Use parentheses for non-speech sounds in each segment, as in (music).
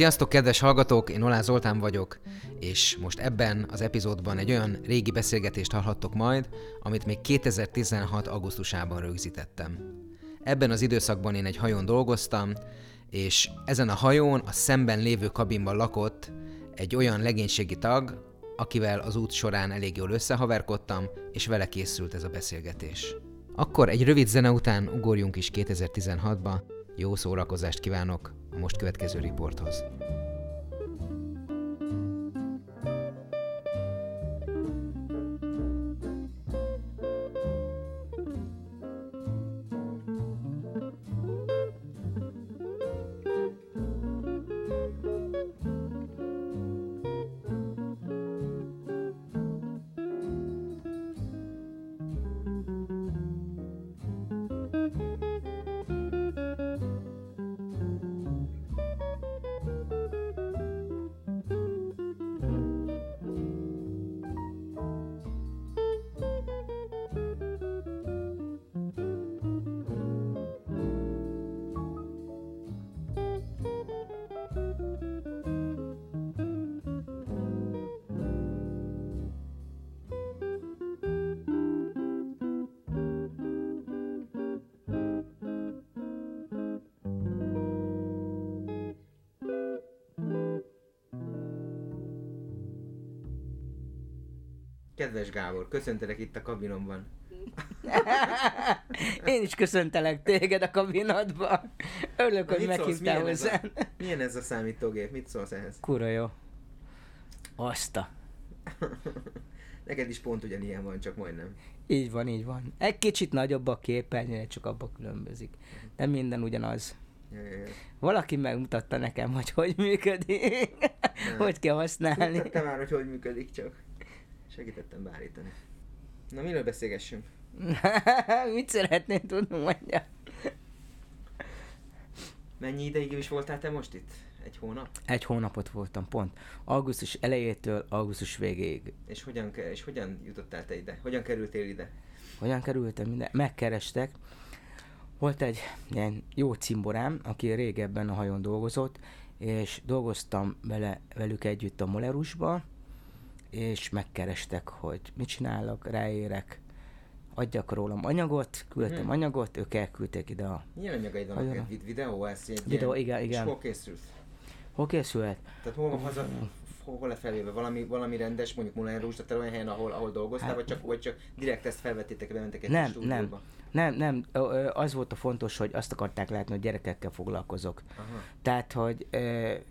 Sziasztok, kedves hallgatók! Én Olá Zoltán vagyok, és most ebben az epizódban egy olyan régi beszélgetést hallhattok majd, amit még 2016. augusztusában rögzítettem. Ebben az időszakban én egy hajón dolgoztam, és ezen a hajón a szemben lévő kabinban lakott egy olyan legénységi tag, akivel az út során elég jól összehaverkodtam, és vele készült ez a beszélgetés. Akkor egy rövid zene után ugorjunk is 2016-ba, jó szórakozást kívánok a most következő riporthoz. Kedves Gábor, köszöntelek itt a kabinomban. (laughs) Én is köszöntelek téged a kabinodban. Örülök, hogy meghívtál hozzá. Milyen ez a számítógép? Mit szólsz ehhez? Kura jó. Azt a. (laughs) Neked is pont ugyanilyen van, csak majdnem. Így van, így van. Egy kicsit nagyobb a képernyő, csak abba különbözik. De minden ugyanaz. Ja, ja, ja. Valaki megmutatta nekem, hogy hogy működik, hogy kell használni. Tudtam már, hogy hogy működik, csak segítettem beállítani. Na, miről beszélgessünk? (laughs) Mit szeretnél tudni, mondja? Mennyi ideig is voltál te most itt? Egy hónap? Egy hónapot voltam pont. Augusztus elejétől augusztus végéig. És hogyan, és hogyan jutottál te ide? Hogyan kerültél ide? Hogyan kerültem minden? Megkerestek. Volt egy ilyen jó cimborám, aki régebben a hajón dolgozott, és dolgoztam vele, velük együtt a Molerusba, és megkerestek, hogy mit csinálok, ráérek, adjak rólam anyagot, küldtem Mhm. anyagot, ők elküldték ide a... Milyen anyagaid? Egy vid- videó? Ez egy Videó, ilyen- igen, És igen. hol készült? Hol készült? Tehát hol van haza, hol, hol lefelvéve? Valami, valami rendes, mondjuk Moulin Rouge, tehát olyan helyen, ahol, ahol dolgoztál, Hát- vagy csak, vagy csak direkt ezt felvettétek, bementek egy Nem, stúdióba? Nem, nem, ö, az volt a fontos, hogy azt akarták látni, hogy gyerekekkel foglalkozok. Aha. Tehát, hogy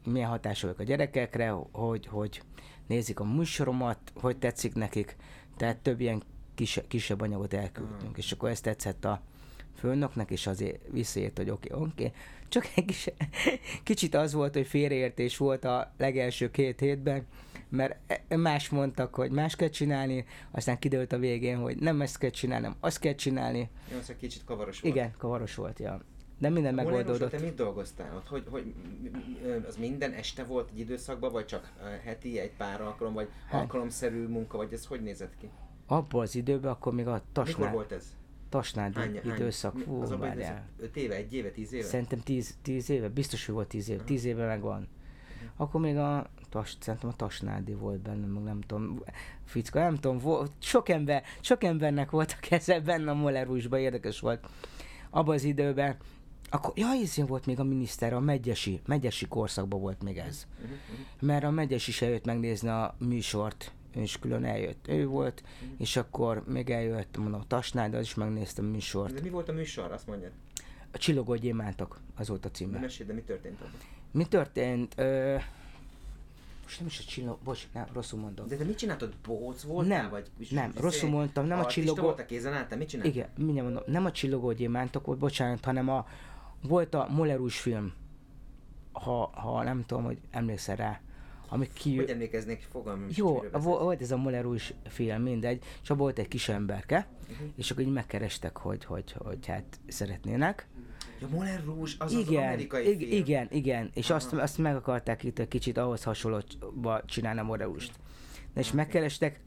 milyen hatása vagyok a gyerekekre, hogy, hogy nézik a műsoromat, hogy tetszik nekik. Tehát több ilyen kis, kisebb anyagot elküldtünk, Ah. és akkor ezt tetszett a főnöknek, és azért visszaért, hogy oké, okay, oké. Okay. Csak egy kis, (laughs) kicsit az volt, hogy félreértés volt a legelső két hétben, mert e- más mondtak, hogy más kell csinálni, aztán kiderült a végén, hogy nem ezt kell csinálni, nem azt kell csinálni. Jó, szóval kicsit kavaros volt. Igen, kavaros volt, ja. De minden megoldódott. te mit dolgoztál ott? Hogy, hogy az minden este volt egy időszakban, vagy csak heti egy pár alkalom, vagy Hát. alkalomszerű munka, vagy ez hogy nézett ki? Abban az időben akkor még a Mikor tasnál, volt ez? tasnádi időszak, mi- fú, az várjál. időszak- Öt éve, egy éve, tíz éve? Szerintem 10, 10 éve, biztos, hogy volt 10 éve, 10 éve megvan. Mhm. Akkor még a tas, szerintem a Tasnádi volt benne, meg nem tudom, ficka, nem tudom, volt, sok, ember, sok embernek volt a keze benne a Molerusban, érdekes volt. Abban az időben, akkor, ja, ez volt még a miniszter, a megyesi, megyesi korszakban volt még ez. Mert a megyesi se jött megnézni a műsort, ő is külön eljött, ő volt, és akkor még eljött, mondom, a Tasnád, az is megnéztem a műsort. De mi volt a műsor, azt mondjad? A Csillogó gyémántok, az volt a címe. mesélj, de mi történt abban? Mi történt? Ö... Most nem is a csillogó... Bocs, nem, rosszul mondom. De te mit csináltad? Bóc voltál? Nem, vagy, nem, izé, rosszul mondtam, nem a artista csillogó- voltál, kézen álltál? Mit csináltál? Igen, mindjárt mondom, nem a csillogó gyémántok volt, bocsánat, hanem a... Volt a Molerus film, ha, ha nem tudom, hogy emlékszel rá, ami ki... Hogy emlékeznék, fogalmam Jó, volt ez a Molerus film, mindegy, és abban volt egy kis emberke, Mhm. és akkor így megkerestek, hogy, hogy, hogy hát szeretnének. Ja, Moulin Rouge, az az igen, amerikai ig- film. igen, igen, és azt, Aha. azt meg akarták itt egy kicsit ahhoz hasonlóba csinálni a Moreust. Na és megkerestek,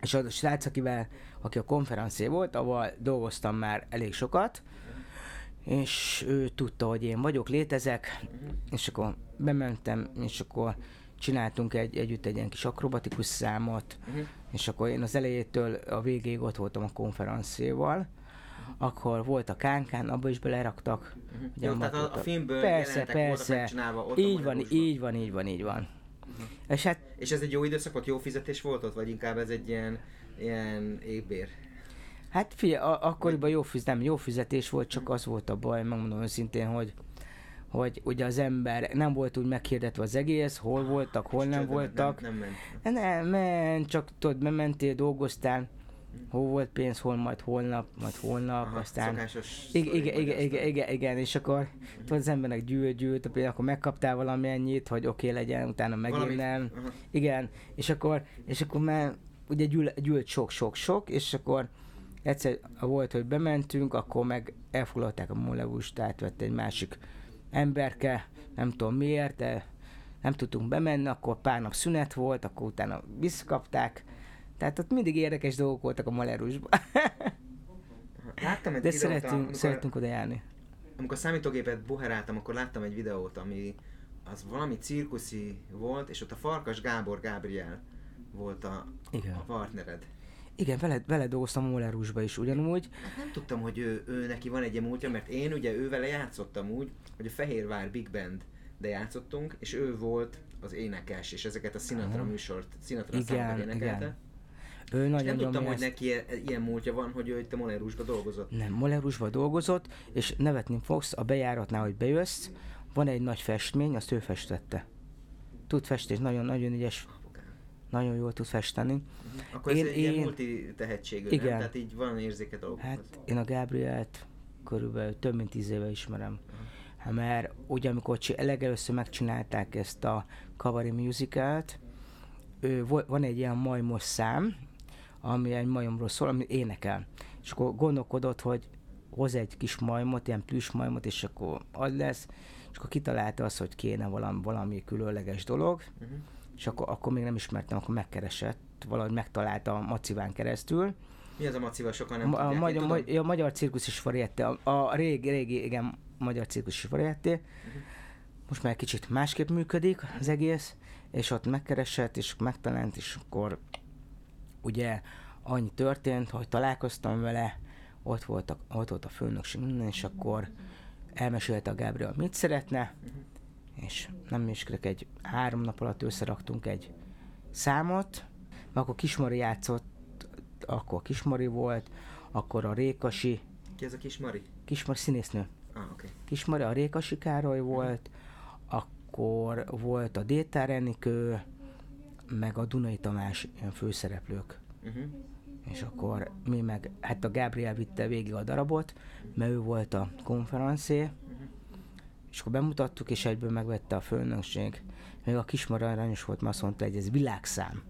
és az a srác, akivel, aki a konferencié volt, ahol dolgoztam már elég sokat, és ő tudta, hogy én vagyok, létezek, és akkor bementem, és akkor csináltunk egy, együtt egy ilyen kis akrobatikus számot, Mhm. és akkor én az elejétől a végéig ott voltam a konferenciéval, akkor volt a kánkán, abba is beleraktak. Mhm. ugye Jó, tehát a, a filmből persze, persze. megcsinálva ott így van, így van, így van, így van. És hát És ez egy jó időszak volt, jó fizetés volt ott, vagy inkább ez egy ilyen, ilyen égbér? Hát figyelj, a- akkoriban jó, fiz, nem, jó fizetés volt, csak az volt a baj, megmondom őszintén, hogy hogy ugye az ember nem volt úgy meghirdetve az egész, hol voltak, hol nem voltak. Nem, nem ment. Nem, csak tudod, bementél, dolgoztál, hol volt pénz, hol majd holnap, majd holnap, Aha, aztán... Igen, igen, igen, igen, igen, igen, és akkor tudod, az embernek gyűlt, gyűlt, például akkor megkaptál valamennyit, hogy oké okay legyen, utána megint nem. Igen, és akkor, és akkor már ugye gyűl, gyűlt sok-sok-sok, és akkor egyszer volt, hogy bementünk, akkor meg elfoglalták a moleust, átvett egy másik emberke, nem tudom miért, de nem tudtunk bemenni, akkor pár nap szünet volt, akkor utána visszakapták. Tehát ott mindig érdekes dolgok voltak a Molerusban. (laughs) Láttam egy De videót, szeretünk, amikor, szeretünk oda járni. amikor számítógépet buheráltam, akkor láttam egy videót, ami az valami cirkuszi volt, és ott a Farkas Gábor Gábriel volt a, Igen. a partnered. Igen, vele, vele dolgoztam a Molerusba is ugyanúgy. Hát nem tudtam, hogy ő, ő neki van egy múltja, mert én ugye ővele játszottam úgy, hogy a Fehérvár Big Band de játszottunk, és ő volt az énekes, és ezeket a Sinatra Aha. műsort, Sinatra Igen, énekelte. igen. Ő És nagyon nem tudtam, hogy ezt. neki ilyen, ilyen múltja van, hogy ő itt a Moulin Rouge-ba dolgozott. Nem, Molerusba dolgozott, és nevetni fogsz, a bejáratnál, hogy bejössz, van egy nagy festmény, azt ő festette. Tud festeni, nagyon-nagyon ügyes. Nagyon jól tud festeni. Akkor ez Én- egy ilyen én- multi tehetségű, Igen. nem? Tehát így van érzéket dolgokhoz. Hát én a Gábrielt körülbelül több mint tíz éve ismerem. Hát Mert ugye amikor legelőször megcsinálták ezt a Cabaret musicalt, ő, van egy ilyen majmos szám, ami egy majomról szól, ami énekel. És akkor gondolkodott, hogy hoz egy kis majmot, ilyen plüss majmot, és akkor az lesz, és akkor kitalálta azt, hogy kéne valami, valami különleges dolog, Uh-huh. És akkor, akkor még nem ismertem, akkor megkeresett, valahogy megtalálta a Maciván keresztül, Mi az a macival, sokan nem a tudják. magyar, Én ma, tudom. a magyar cirkusz is variette, a, a régi, régi, igen, magyar cirkusz is variette. Mhm. Most már kicsit másképp működik az egész, és ott megkeresett, és megtalált, és akkor ugye annyi történt, hogy találkoztam vele, ott volt a, ott volt a főnökség, és akkor elmesélte a Gábriel, mit szeretne, és nem is egy három nap alatt összeraktunk egy számot, mert akkor Kismari játszott, akkor Kismari volt, akkor a Rékasi, Ki ez a kis Mari? Kismari színésznő, Ah, oké. Okay. Kismari, a Rékasi Károly volt, akkor volt a Détár Enikő, meg a Dunai Tamás ilyen főszereplők. Uh-huh. És akkor mi meg, hát a Gábriel vitte végig a darabot, mert ő volt a konferencé, és akkor bemutattuk, és egyből megvette a főnökség. Még a Kismara aranyos volt, mert azt mondta, hogy ez világszám.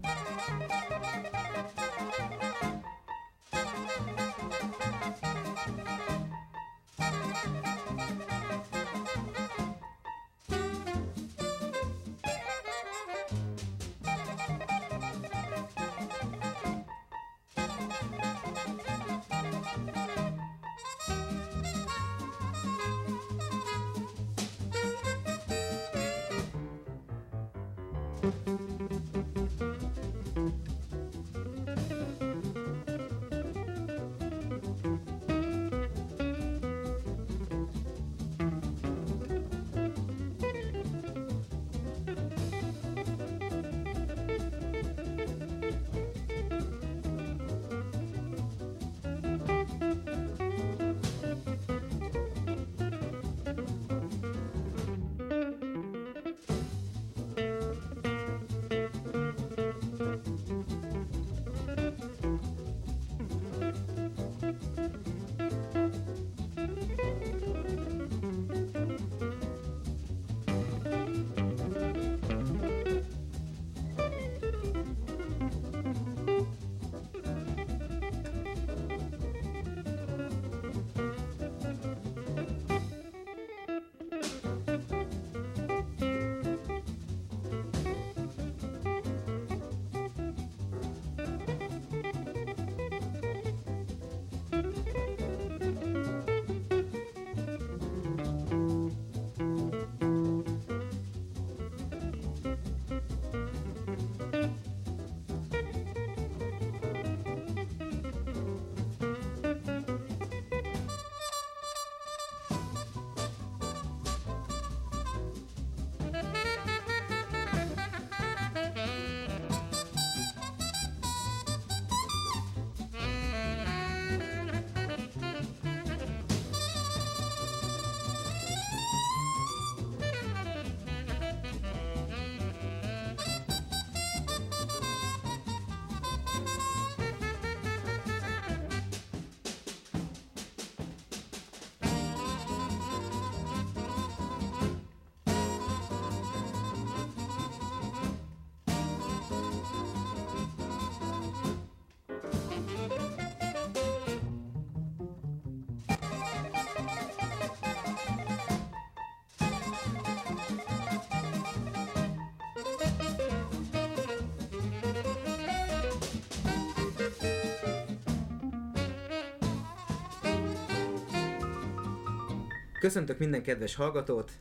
Köszöntök minden kedves hallgatót,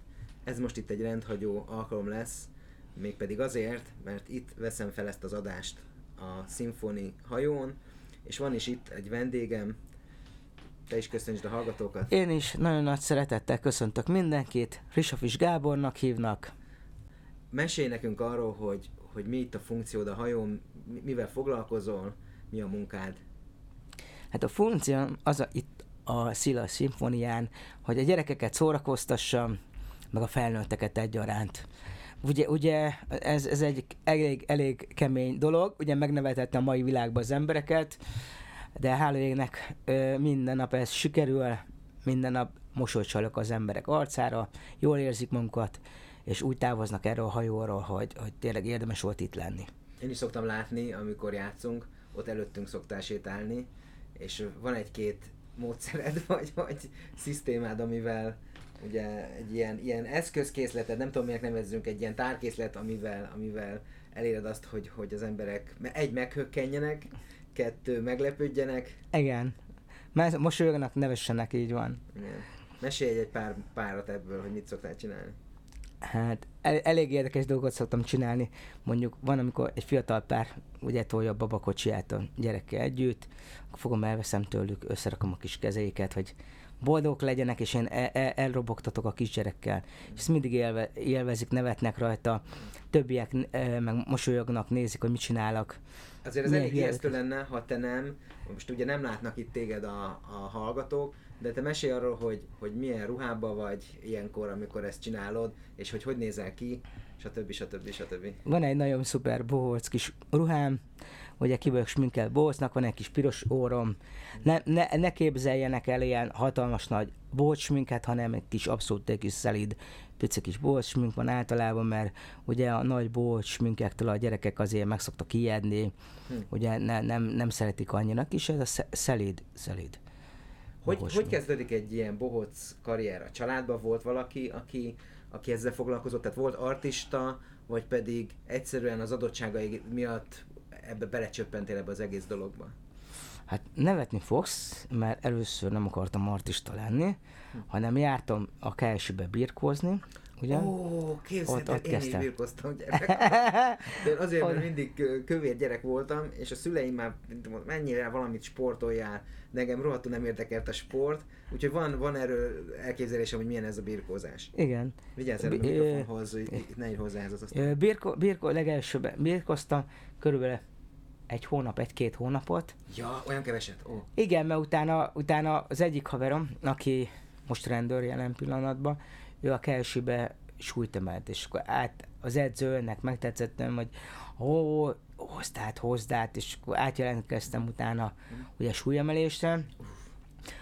ez most itt egy rendhagyó alkalom lesz, mégpedig azért, mert itt veszem fel ezt az adást a Szimfoni hajón, és van is itt egy vendégem, te is köszöntsd a hallgatókat. Én is nagyon nagy szeretettel köszöntök mindenkit, Risafis Gábornak hívnak. Mesélj nekünk arról, hogy, hogy mi itt a funkciód a hajón, mivel foglalkozol, mi a munkád? Hát a funkció az a, itt a Szila szimfonián, hogy a gyerekeket szórakoztassam, meg a felnőtteket egyaránt. Ugye, ugye ez, ez egy elég, elég kemény dolog, ugye megnevetette a mai világban az embereket, de hála égnek minden nap ez sikerül, minden nap mosolycsalok az emberek arcára, jól érzik magukat, és úgy távoznak erről a hajóról, hogy, hogy tényleg érdemes volt itt lenni. Én is szoktam látni, amikor játszunk, ott előttünk szoktál sétálni, és van egy-két módszered, (laughs) vagy, vagy szisztémád, amivel ugye egy ilyen, ilyen eszközkészleted, nem tudom miért nevezzünk, egy ilyen tárkészlet, amivel, amivel eléred azt, hogy, hogy az emberek egy meghökkenjenek, kettő meglepődjenek. Igen. Mert mosolyognak, nevessenek, így van. Igen. Mesélj egy pár párat ebből, hogy mit szoktál csinálni. Hát el, elég érdekes dolgot szoktam csinálni. Mondjuk van, amikor egy fiatal pár ugye tolja a babakocsiját a gyerekkel együtt, akkor fogom, elveszem tőlük, összerakom a kis kezeiket, hogy boldogok legyenek, és én el, el, elrobogtatok a kisgyerekkel. És ezt mindig élve, élvezik, nevetnek rajta, többiek e, meg mosolyognak, nézik, hogy mit csinálok. Azért ez elég ijesztő lenne, ha te nem, most ugye nem látnak itt téged a, a hallgatók, de te mesélj arról, hogy, hogy milyen ruhában vagy ilyenkor, amikor ezt csinálod, és hogy hogy nézel ki, stb. stb. stb. Van egy nagyon szuper bohóc kis ruhám, ugye ki vagyok sminkel bohócnak, van egy kis piros órom. Ne, ne, ne képzeljenek el ilyen hatalmas nagy bohóc hanem egy kis abszolút egy kis szelíd pici kis bohóc smink van általában, mert ugye a nagy bohóc sminkektől a gyerekek azért meg szoktak ijedni, hm. ugye ne, nem, nem szeretik annyira kis, ez a szelíd, szelíd. Hogy, hogy kezdődik egy ilyen bohóc karrier? A családban volt valaki, aki, aki ezzel foglalkozott, tehát volt artista, vagy pedig egyszerűen az adottságai miatt ebbe belecsöppentél ebbe az egész dologba? Hát nevetni fogsz, mert először nem akartam artista lenni, hm. hanem jártam a KSI-be birkózni. Ugye? Ó, képzeld, Ott- ott én is kezdtem. birkoztam gyerek. De én azért, mert mindig kö- kövér gyerek voltam, és a szüleim már mennyire valamit sportoljál, de engem rohadtul nem érdekelt a sport, úgyhogy van, van erről elképzelésem, hogy milyen ez a birkózás. Igen. Vigyázz erre a mikrofonhoz, hogy ne írj hozzá ez az. Ö, Birko, birko, legelsőben birkoztam, körülbelül egy hónap, egy-két hónapot. Ja, olyan keveset? Ó. Igen, mert utána, utána az egyik haverom, aki most rendőr jelen pillanatban, ő a kelsőbe súlyt emelt, és akkor át az edzőnek megtetszettem, hogy ó, hozd át, hozd át, és akkor átjelentkeztem utána ugye súlyemelésre,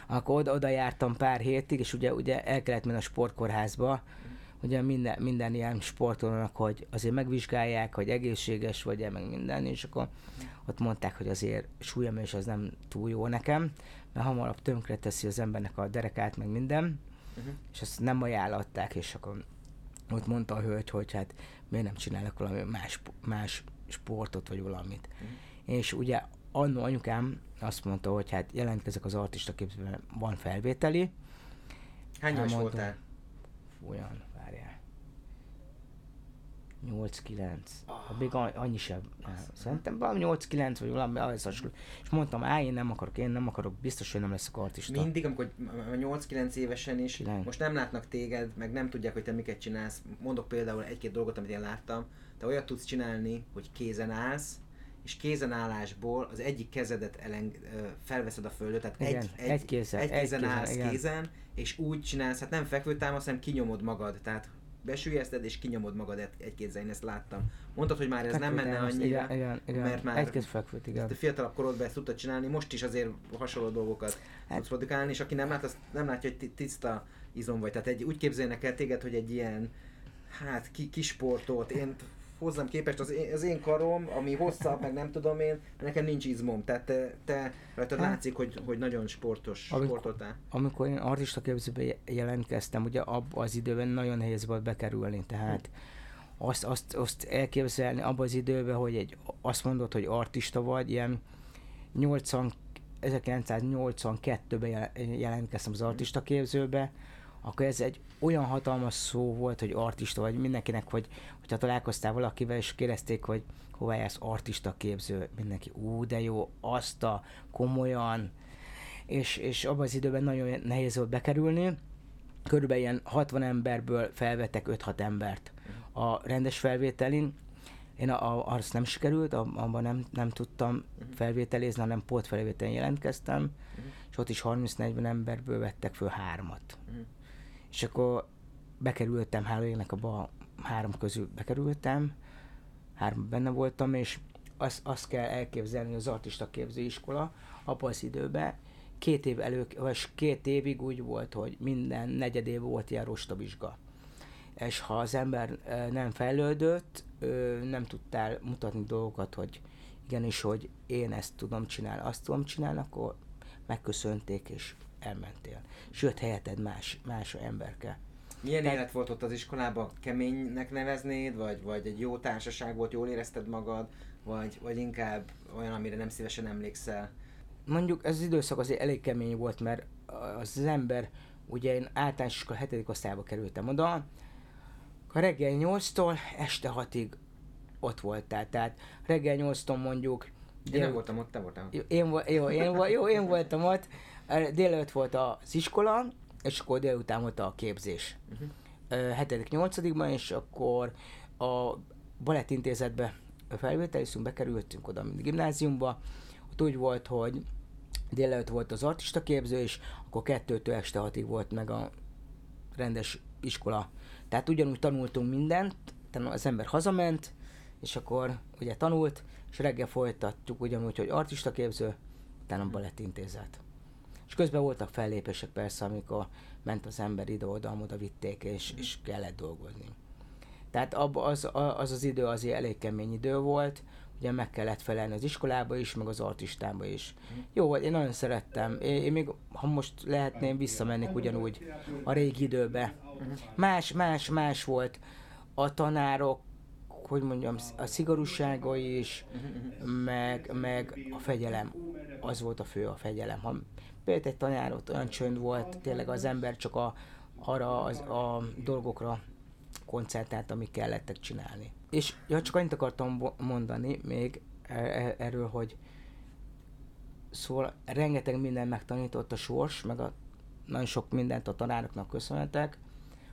akkor oda, oda jártam pár hétig, és ugye, ugye el kellett menni a sportkórházba, ugye minden, minden ilyen sportolónak, hogy azért megvizsgálják, hogy egészséges vagy-e, meg minden, és akkor ott mondták, hogy azért súlyemelés az nem túl jó nekem, mert hamarabb tönkre teszi az embernek a derekát, meg minden, Uh-huh. és azt nem ajánlották, és akkor ott mondta a hölgy, hogy hát miért nem csinálok valami más, más sportot, vagy valamit. Mhm. És ugye annó anyukám azt mondta, hogy hát jelentkezek az artista képzőben, van felvételi. Hány éves voltál? Olyan. 8-9. Ah. Még annyi sem. Szerintem valami 8-9 vagy valami az hasonló. És mondtam, á, én nem akarok, én nem akarok, biztos, hogy nem leszek artista. Mindig, amikor m- m- 8-9 évesen is, Kilenc. most nem látnak téged, meg nem tudják, hogy te miket csinálsz. Mondok például egy-két dolgot, amit én láttam. Te olyat tudsz csinálni, hogy kézen állsz, és kézenállásból az egyik kezedet eleng, felveszed a földre, tehát Igen, egy, egy, egy kézzel, egy egy kézen kézen, állsz igen. kézen, és úgy csinálsz, hát nem fekvőtámasz, hanem kinyomod magad, tehát besülyezted és kinyomod magad egy, egy kézzel, én ezt láttam. Mondtad, hogy már ez nem menne annyira, Igen, igen, igen. mert már Egy fekvőt, igen. te fiatalabb korodban ezt tudtad csinálni, most is azért hasonló dolgokat Hát- tudsz produkálni, és aki nem lát, az nem látja, hogy ti- tiszta izom vagy. Tehát egy, úgy képzelnek el téged, hogy egy ilyen, hát ki, kisportolt, én hozzám képest az én, az én karom, ami hosszabb, meg nem tudom én, nekem nincs izmom. Tehát te, te rajtad Hát- látszik, hogy, hogy nagyon sportos, Amikor- sportoltál. amikor én artista képzőbe je- jelentkeztem, ugye abban az időben nagyon nehéz volt bekerülni, tehát azt, azt, azt elképzelni abban az időben, hogy egy, azt mondod, hogy artista vagy, ilyen 80, 1982-ben jel- jelentkeztem az artista képzőbe, akkor ez egy olyan hatalmas szó volt, hogy artista vagy mindenkinek, hogy hogyha találkoztál valakivel, és kérdezték, hogy hova jársz artista képző, mindenki, ú, de jó, azt a komolyan, és, és abban az időben nagyon nehéz volt bekerülni. Körülbelül ilyen 60 emberből felvettek 5-6 embert a rendes felvételin. Én a, a, azt nem sikerült, ab- abban nem, nem tudtam felvételizni, hanem pótfelvételen jelentkeztem, és ott is 30-40 emberből vettek föl hármat. Mhm. És akkor bekerültem, hála abba a három közül bekerültem, három benne voltam, és azt, azt kell elképzelni, hogy az artista képzőiskola abban az időben két év elő, vagy két évig úgy volt, hogy minden negyed év volt ilyen rostabizsga. És ha az ember nem fejlődött, nem tudtál mutatni dolgokat, hogy igenis, hogy én ezt tudom csinálni, azt tudom csinálni, akkor megköszönték és elmentél. Sőt, helyetted más, más emberke. Milyen Tehát- élet volt ott az iskolában? Keménynek neveznéd, vagy, vagy egy jó társaság volt, jól érezted magad, vagy, vagy inkább olyan, amire nem szívesen emlékszel? mondjuk ez az időszak azért elég kemény volt, mert az, az ember, ugye én általános iskola 7. osztályba kerültem oda, a reggel 8-tól este 6-ig ott voltál, tehát reggel 8-tól mondjuk, Én nem voltam ott, te voltál én, jó, én, jó, én voltam ott, délelőtt volt az iskola, és akkor délután volt a képzés. Uh-huh. 7.-8-ban, és akkor a balettintézetbe felvételiztünk, bekerültünk oda, mint gimnáziumba. Ott úgy volt, hogy délelőtt volt az artista képző, és akkor kettőtől este hatig volt meg a rendes iskola. Tehát ugyanúgy tanultunk mindent, tehát az ember hazament, és akkor ugye tanult, és reggel folytattuk ugyanúgy, hogy artista képző, utána balettintézet. És közben voltak fellépések persze, amikor ment az ember ide-oda, oda vitték, és, és kellett dolgozni. Tehát az, az az idő azért elég kemény idő volt, ugye meg kellett felelni az iskolába is, meg az artistába is. Jó volt, én nagyon szerettem. Én, én még, ha most lehetném, visszamennék ugyanúgy a régi időbe. Más, más, más volt a tanárok, hogy mondjam, a szigorúsága is, meg, meg a fegyelem. Az volt a fő, a fegyelem. Ha például egy tanár ott olyan csönd volt, tényleg az ember csak a, arra az, a dolgokra koncertát, amik kellettek csinálni. És ja, csak annyit akartam mondani még e- e- erről, hogy szóval rengeteg minden megtanított a sors, meg a nagyon sok mindent a tanároknak köszönhetek,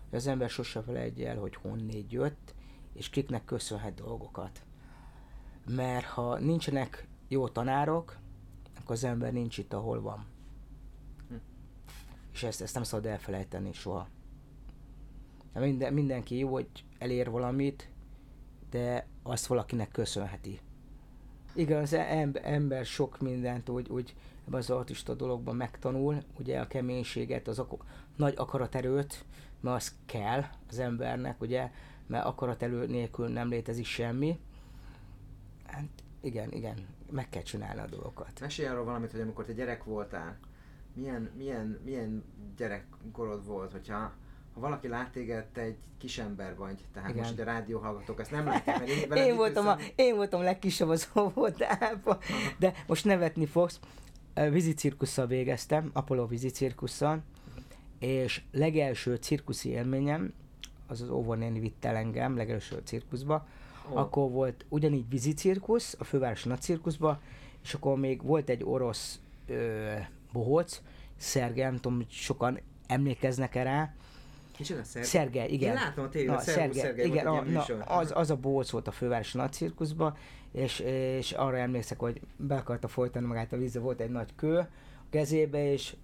hogy az ember sose felejtje el, hogy honnét jött, és kiknek köszönhet dolgokat. Mert ha nincsenek jó tanárok, akkor az ember nincs itt, ahol van. Hm. És ezt, ezt nem szabad elfelejteni soha. Minden, mindenki jó, hogy elér valamit, de azt valakinek köszönheti. Igen, az em- ember sok mindent úgy, úgy ebben az artista dologban megtanul, ugye a keménységet, az ak- nagy akaraterőt, mert az kell az embernek, ugye, mert akaraterő nélkül nem létezik semmi. Hát igen, igen, meg kell csinálni a dolgokat. Mesélj arról valamit, hogy amikor te gyerek voltál, milyen, milyen, milyen gyerekkorod volt, hogyha ha valaki lát téged, te egy kisember vagy, tehát Igen. most a rádióhallgatók ezt nem látják, mert (laughs) én, Én voltam, a, én voltam a legkisebb az óvodában, de most nevetni fogsz. Ö, Vízi cirkusszal végeztem, Apollo vízi cirkusszal, és legelső cirkuszi élményem, az az óvónéni vitt el engem legelső cirkuszba, Ó. akkor volt ugyanígy vízi cirkusz, a fővárosi nagy cirkuszba, és akkor még volt egy orosz ö, bohóc, Szergej, nem tudom, hogy sokan emlékeznek -e rá, Kicsoda, Szergej? Szergej, igen. Én látom a tévében, a Szervusz Szergej igen, a, na, az, az a bóc volt a fővárosi nagy cirkuszba, és, és arra emlékszek, hogy be akarta folytani magát a vízbe, volt egy nagy kő a kezébe, és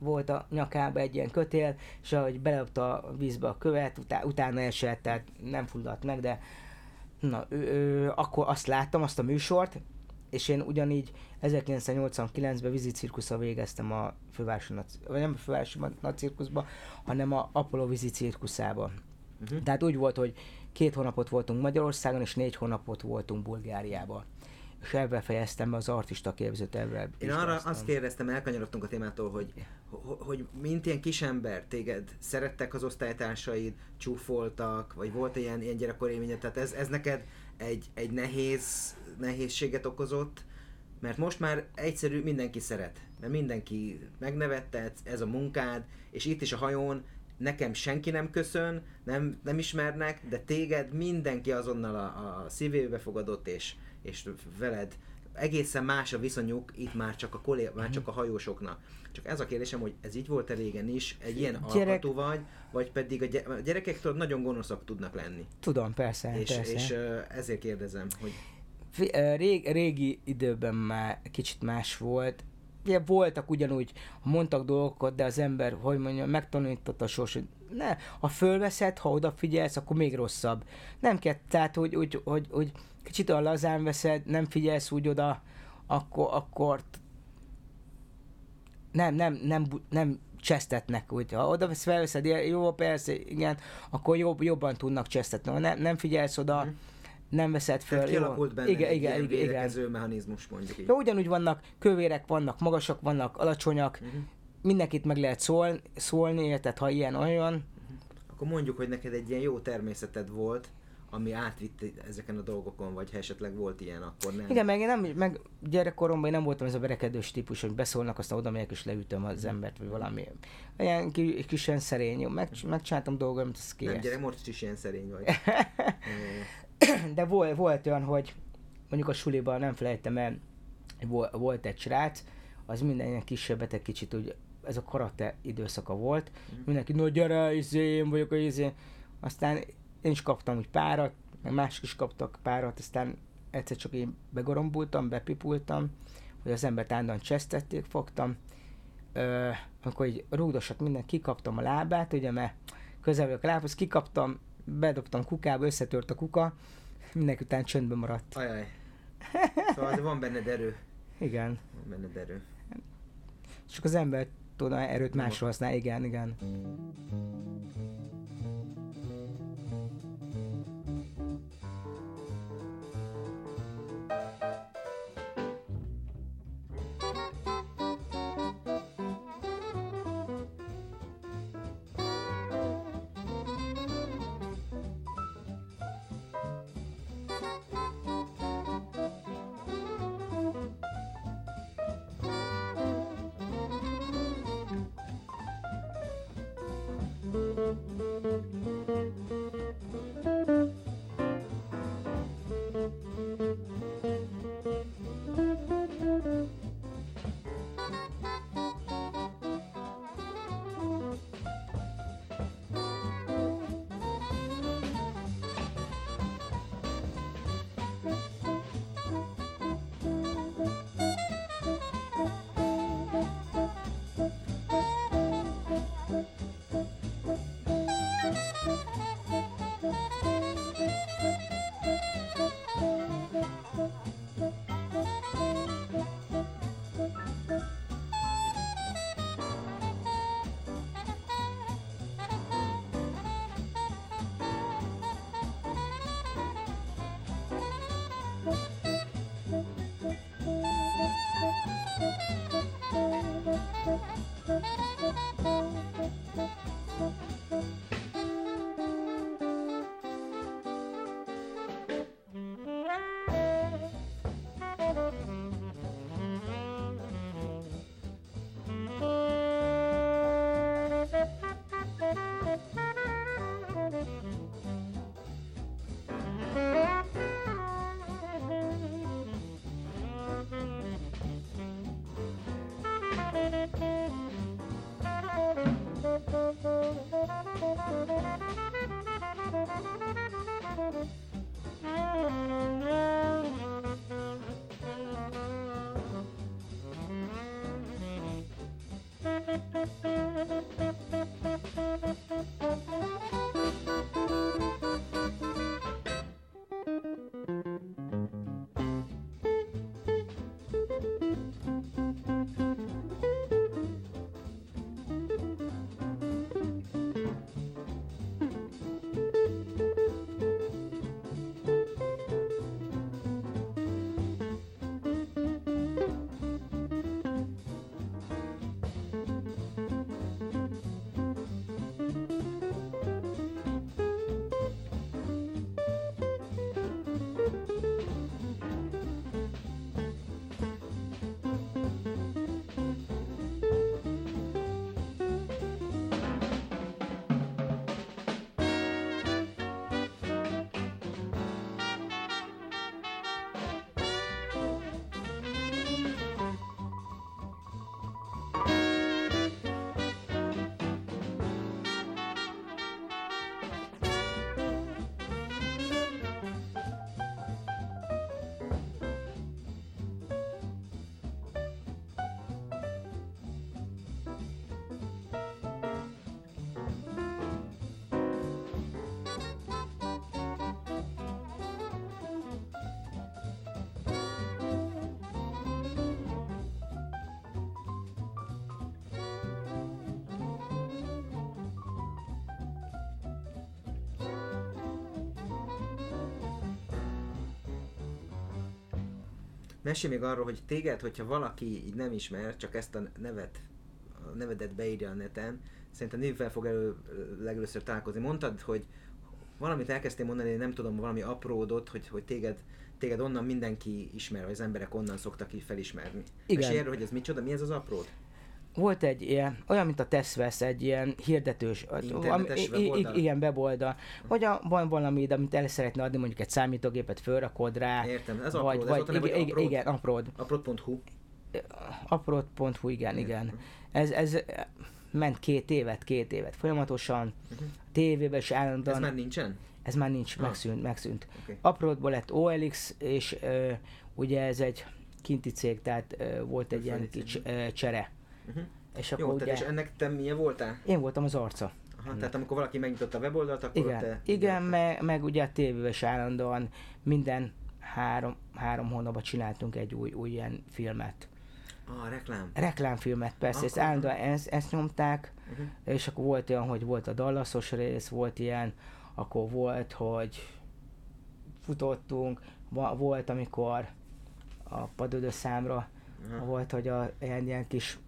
volt a nyakába egy ilyen kötél, és ahogy belöpte a vízbe a követ, utá, utána esett, tehát nem fulladt meg, de na, ő, ő, akkor azt láttam, azt a műsort, és én ugyanígy 1989-ben vízi cirkuszra végeztem a fővárosi, vagy nem a fővárosi nagy cirkuszba, hanem a Apollo vízi cirkuszába. Uh-huh. Tehát úgy volt, hogy két hónapot voltunk Magyarországon, és négy hónapot voltunk Bulgáriában. És ebben fejeztem be az artista képzőt, ebben Én arra azt kérdeztem, elkanyarodtunk a témától, hogy, hogy, mint ilyen kisember, téged szerettek az osztálytársaid, csúfoltak, vagy volt ilyen, ilyen gyerekkori élményed, tehát ez, ez neked egy, egy nehéz, nehézséget okozott, mert most már egyszerű, mindenki szeret, mert mindenki megnevettet, ez a munkád, és itt is a hajón nekem senki nem köszön, nem, nem ismernek, de téged mindenki azonnal a, a szívébe fogadott, és, és veled egészen más a viszonyuk, itt már csak a, kollé- már csak a hajósoknak. Csak ez a kérdésem, hogy ez így volt-e régen is, egy ilyen Gyerek- alkatú vagy, vagy pedig a, gy- a gyerekek tudod, nagyon gonoszak tudnak lenni. Tudom, persze, És, persze. és ezért kérdezem, hogy Rég, régi időben már kicsit más volt. Ugye voltak ugyanúgy, mondtak dolgokat, de az ember, hogy mondja, megtanította a sors, hogy ne, ha fölveszed, ha odafigyelsz, akkor még rosszabb. Nem kell, tehát, hogy, hogy, hogy, hogy kicsit olyan lazán veszed, nem figyelsz úgy oda, akkor, akkor nem, nem, nem, nem csesztetnek, úgy. Ha oda vesz, felveszed, jó, persze, igen, akkor jobb, jobban tudnak csesztetni. Ha nem, nem figyelsz oda, Mhm. Nem veszed föl. tehát jó. kialakult benne igen, egy igen, ilyen igen, mechanizmus, mondjuk így. Ja, ugyanúgy vannak kövérek, vannak magasak, vannak alacsonyak, Mhm. mindenkit meg lehet szól, szólni, érted, ha ilyen olyan. Akkor mondjuk, hogy neked egy ilyen jó természeted volt, ami átvitt ezeken a dolgokon, vagy ha esetleg volt ilyen, akkor nem. Igen, meg én nem, meg gyerekkoromban én nem voltam ez a verekedős típus, hogy beszólnak, aztán oda megyek és leütöm az embert, vagy valami. Ilyen ki, kisen szerény, jó, meg, megcsináltam dolgokat, az nem, kész. gyere, most is ilyen szerény vagy. (laughs) (clears throat) De volt, volt olyan, hogy mondjuk a suliban nem felejtem el, vol- volt egy srác, az minden ilyen kisebbet egy kicsit úgy, ez a karate időszaka volt, Mhm. mindenki, no gyere, izé, én vagyok a izé. Aztán én is kaptam úgy párat, meg mások is kaptak párat, aztán egyszer csak én begorombultam, bepipultam, hogy az embert állandóan csesztették, fogtam, Ö, akkor így rúgdosat minden, kikaptam a lábát, ugye, mert közel vagyok a lábhoz, kikaptam, bedobtam kukába, összetört a kuka, mindenki után csöndben maradt. Ajaj. Szóval van benned erő. Igen. Van benned erő. Csak az ember tudna erőt másra használni, igen, igen. Mesélj még arról, hogy téged, hogyha valaki így nem ismer, csak ezt a nevet, a nevedet beírja a neten, szerintem névvel fog elő, legelőször találkozni. Mondtad, hogy valamit elkezdtél mondani, nem tudom, valami apródot, hogy, hogy téged, téged onnan mindenki ismer, vagy az emberek onnan szoktak így felismerni. Igen. Mesélj erről, hogy ez micsoda, mi ez az apród? Volt egy ilyen, olyan, mint a Teszvesz, egy ilyen hirdetős, ami- weboldal? igen, weboldal, a, van valami, amit el szeretne adni, mondjuk egy számítógépet fölrakod rá, Értem, ez vagy, ez vagy neve, igen, igen, apród? igen, apród. Apród.hu. Apród.hu, igen, igen. Ez, ez ment két évet, két évet folyamatosan, tévében is állandóan. Ez már nincsen? Ez már nincs, Ah. megszűnt, megszűnt. Oké. Apródból lett OLX, és ö, ugye ez egy kinti cég, tehát ö, volt egy ilyen cég. ö, csere. Uh-huh. És akkor Jó, ugye, tehát és ennek te milyen voltál? én voltam az arca. Aha, tehát amikor valaki megnyitotta a weboldalt, akkor Igen, te... igen meg, meg ugye a tévében is állandóan minden három, három hónapban csináltunk egy új, új ilyen filmet. Ah, reklám. Reklámfilmet persze, ezt Akkor- állandóan ezt, ezt nyomták, Uh-huh. és akkor volt olyan, hogy volt a Dallasos rész, volt ilyen, akkor volt, hogy futottunk, volt, amikor a padödő számra Aha. volt, hogy a ilyen, ilyen kis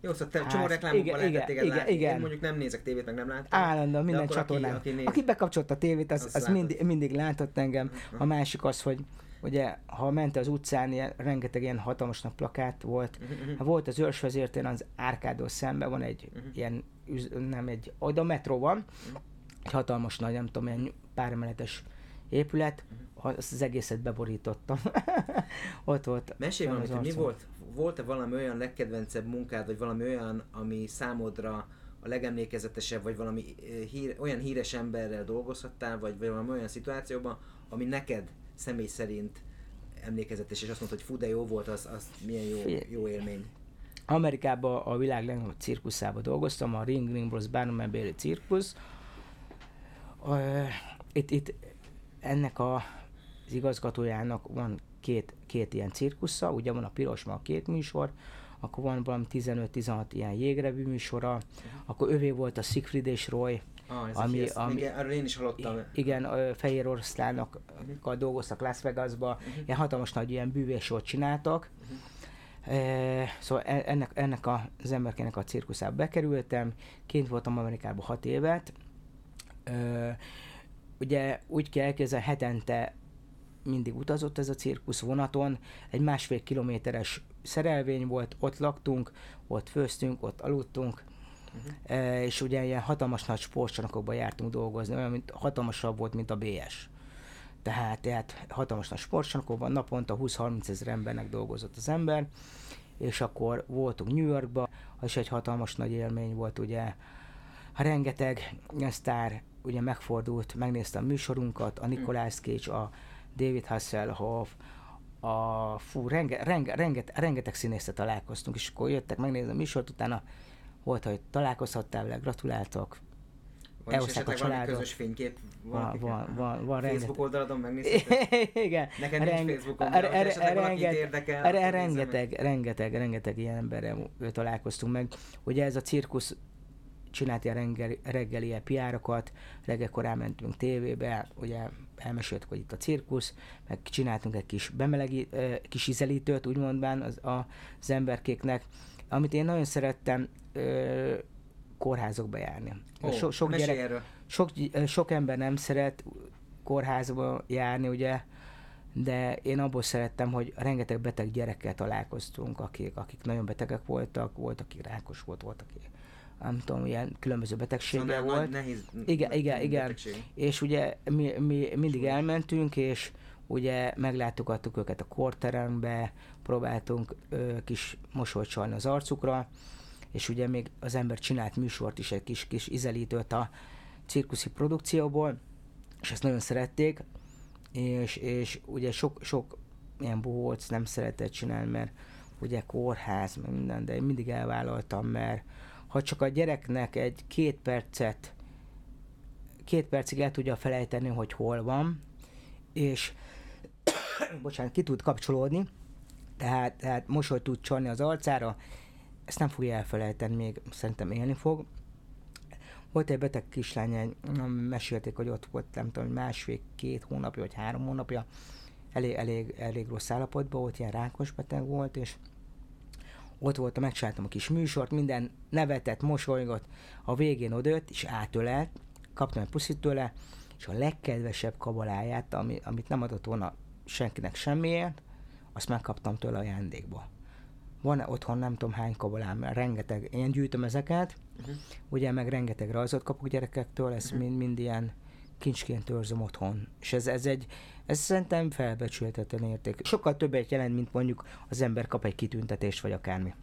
Jó, szóval te Hát, csomó reklámokban igen, lehetett igen, téged igen, látni. igen. Én mondjuk nem nézek tévét, meg nem láttam. állandóan minden csatornán. aki Aki, néz- aki bekapcsolta a tévét, az, az látott. mindig, mindig látott engem. A másik az, hogy ugye, ha ment az utcán, ilyen, rengeteg ilyen hatalmas nagy plakát volt. Ha volt az őrsvezértén, az Árkádól szemben van egy Mhm. ilyen, nem egy, oda metró van, egy hatalmas nagy, nem tudom, ilyen pár emeletes épület, Mhm. azt az egészet beborítottam. (laughs) Ott volt. Mesélj valamit, az hogy mi volt, volt-e valami olyan legkedvencebb munkád, vagy valami olyan, ami számodra a legemlékezetesebb, vagy valami eh, hír, olyan híres emberrel dolgozhattál, vagy, vagy valami olyan szituációban, ami neked személy szerint emlékezetes, és azt mondta, hogy fú, de jó volt, az, az milyen jó, jó élmény. Amerikában a világ legnagyobb cirkuszában dolgoztam, a Ring Ring Bros. Barnum Bailey cirkusz. Ö, Itt, itt ennek a, az igazgatójának van két, két ilyen cirkusza, ugye van a piros, van a két műsor, akkor van valami 15-16 ilyen jégrevű műsora, akkor övé volt a Siegfried és Roy, Ah, Ami- ezt, ami- még erről én is hallottam. igen, fehér oroszlánokkal dolgoztak Las Vegasba, ilyen hatalmas nagy ilyen bűvésort csináltak. E, szóval ennek, ennek az emberkének a cirkuszába bekerültem, kint voltam Amerikában hat évet. E, ugye úgy kell elképzelni, hetente mindig utazott ez a cirkusz vonaton, egy másfél kilométeres szerelvény volt, ott laktunk, ott főztünk, ott aludtunk, E, és ugye ilyen hatalmas nagy sportcsarnokokban jártunk dolgozni, olyan, mint hatalmasabb volt, mint a BS. Tehát, tehát hatalmas nagy sportcsarnokokban naponta 20-30 ezer embernek dolgozott az ember, és akkor voltunk New Yorkba, is egy hatalmas nagy élmény volt, ugye, rengeteg sztár ugye megfordult, megnézte a műsorunkat, a Nicolas Cage, a David Hasselhoff, a fú, renge, renge, renget, rengeteg színészet találkoztunk, és akkor jöttek megnézni a műsort, utána volt, hogy találkozhattál vele, gratuláltak. Van is elhozták a családot. közös fénykép? Van, van, van, van Facebook rengeteg. oldaladon megnézheted? (laughs) Igen. Nekem nincs Renge- Facebookom, de esetleg valakit renget- érdekel, rengeteg, rengeteg, rengeteg ilyen emberrel találkoztunk meg. Ugye ez a cirkusz csinált ilyen reggeli, reggeli piárokat, reggel korán mentünk tévébe, ugye elmeséltük, hogy itt a cirkusz, meg csináltunk egy kis bemelegi, kis ízelítőt, úgymondván az, a, az emberkéknek, amit én nagyon szerettem ö, kórházokba járni. Ó, so, sok gyerek, erről. sok, sok ember nem szeret kórházba járni, ugye, de én abból szerettem, hogy rengeteg beteg gyerekkel találkoztunk, akik, akik nagyon betegek voltak, volt, aki rákos volt, volt, aki nem tudom, ilyen különböző betegsége Szóval volt. nehéz, Igen, igen, igen. betegség. És ugye mi, mi mindig elmentünk, és ugye meglátogattuk őket a korterembe, próbáltunk ö, kis mosolyt csalni az arcukra, és ugye még az ember csinált műsort is, egy kis, kis izelítőt a cirkuszi produkcióból, és ezt nagyon szerették, és, és ugye sok, sok ilyen bohóc nem szeretett csinálni, mert ugye kórház, meg minden, de én mindig elvállaltam, mert ha csak a gyereknek egy két percet, két percig el tudja felejteni, hogy hol van, és (coughs) bocsánat, ki tud kapcsolódni, tehát, tehát mosolyt tud csalni az arcára, ezt nem fogja elfelejteni, még szerintem élni fog. Volt egy beteg kislány, mesélték, hogy ott volt, nem tudom, másfél, két hónapja, vagy három hónapja, elég, elég, elég rossz állapotban volt, ilyen rákos beteg volt, és ott voltam, megcsináltam a kis műsort, minden nevetett, mosolygott, a végén odőtt, és átölelt, kaptam egy puszit tőle, és a legkedvesebb kabaláját, ami, amit nem adott volna senkinek semmiért, azt megkaptam tőle ajándékba. Van otthon nem tudom hány kabalám, rengeteg, én gyűjtöm ezeket, uh-huh. ugye meg rengeteg rajzot kapok gyerekektől, ezt uh-huh. mind, mind ilyen kincsként őrzöm otthon. És ez, ez egy, ez szerintem felbecsülhetetlen érték. Sokkal többet jelent, mint mondjuk az ember kap egy kitüntetést, vagy akármi.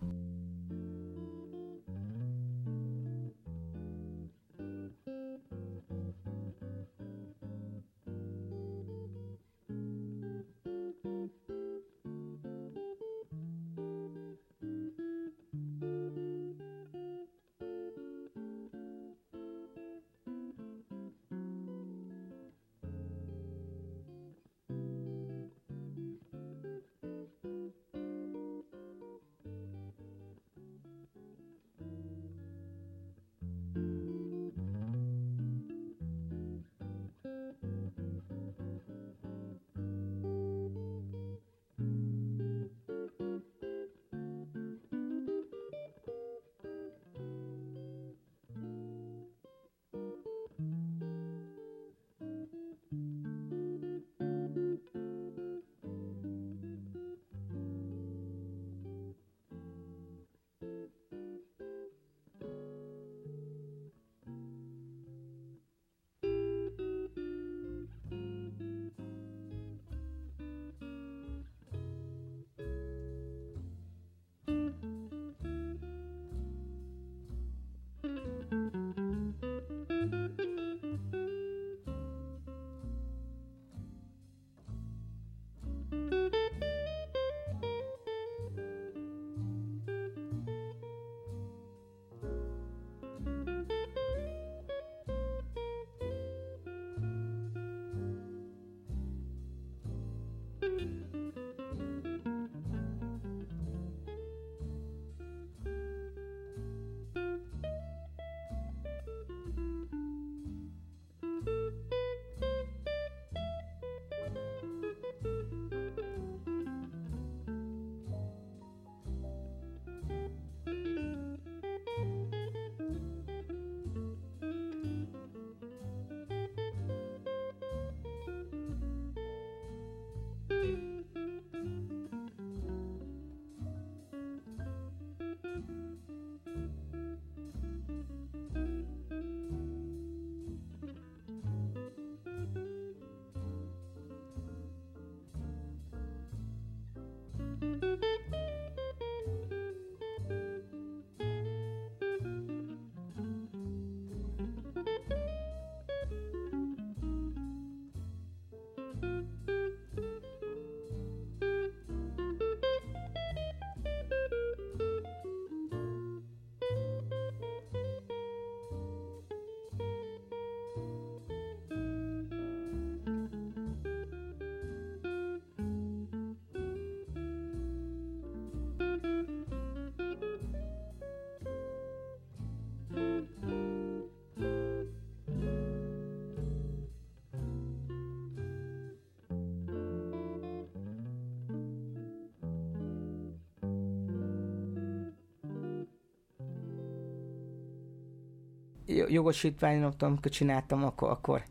Jogosítványot, amikor csináltam, akkor, akkor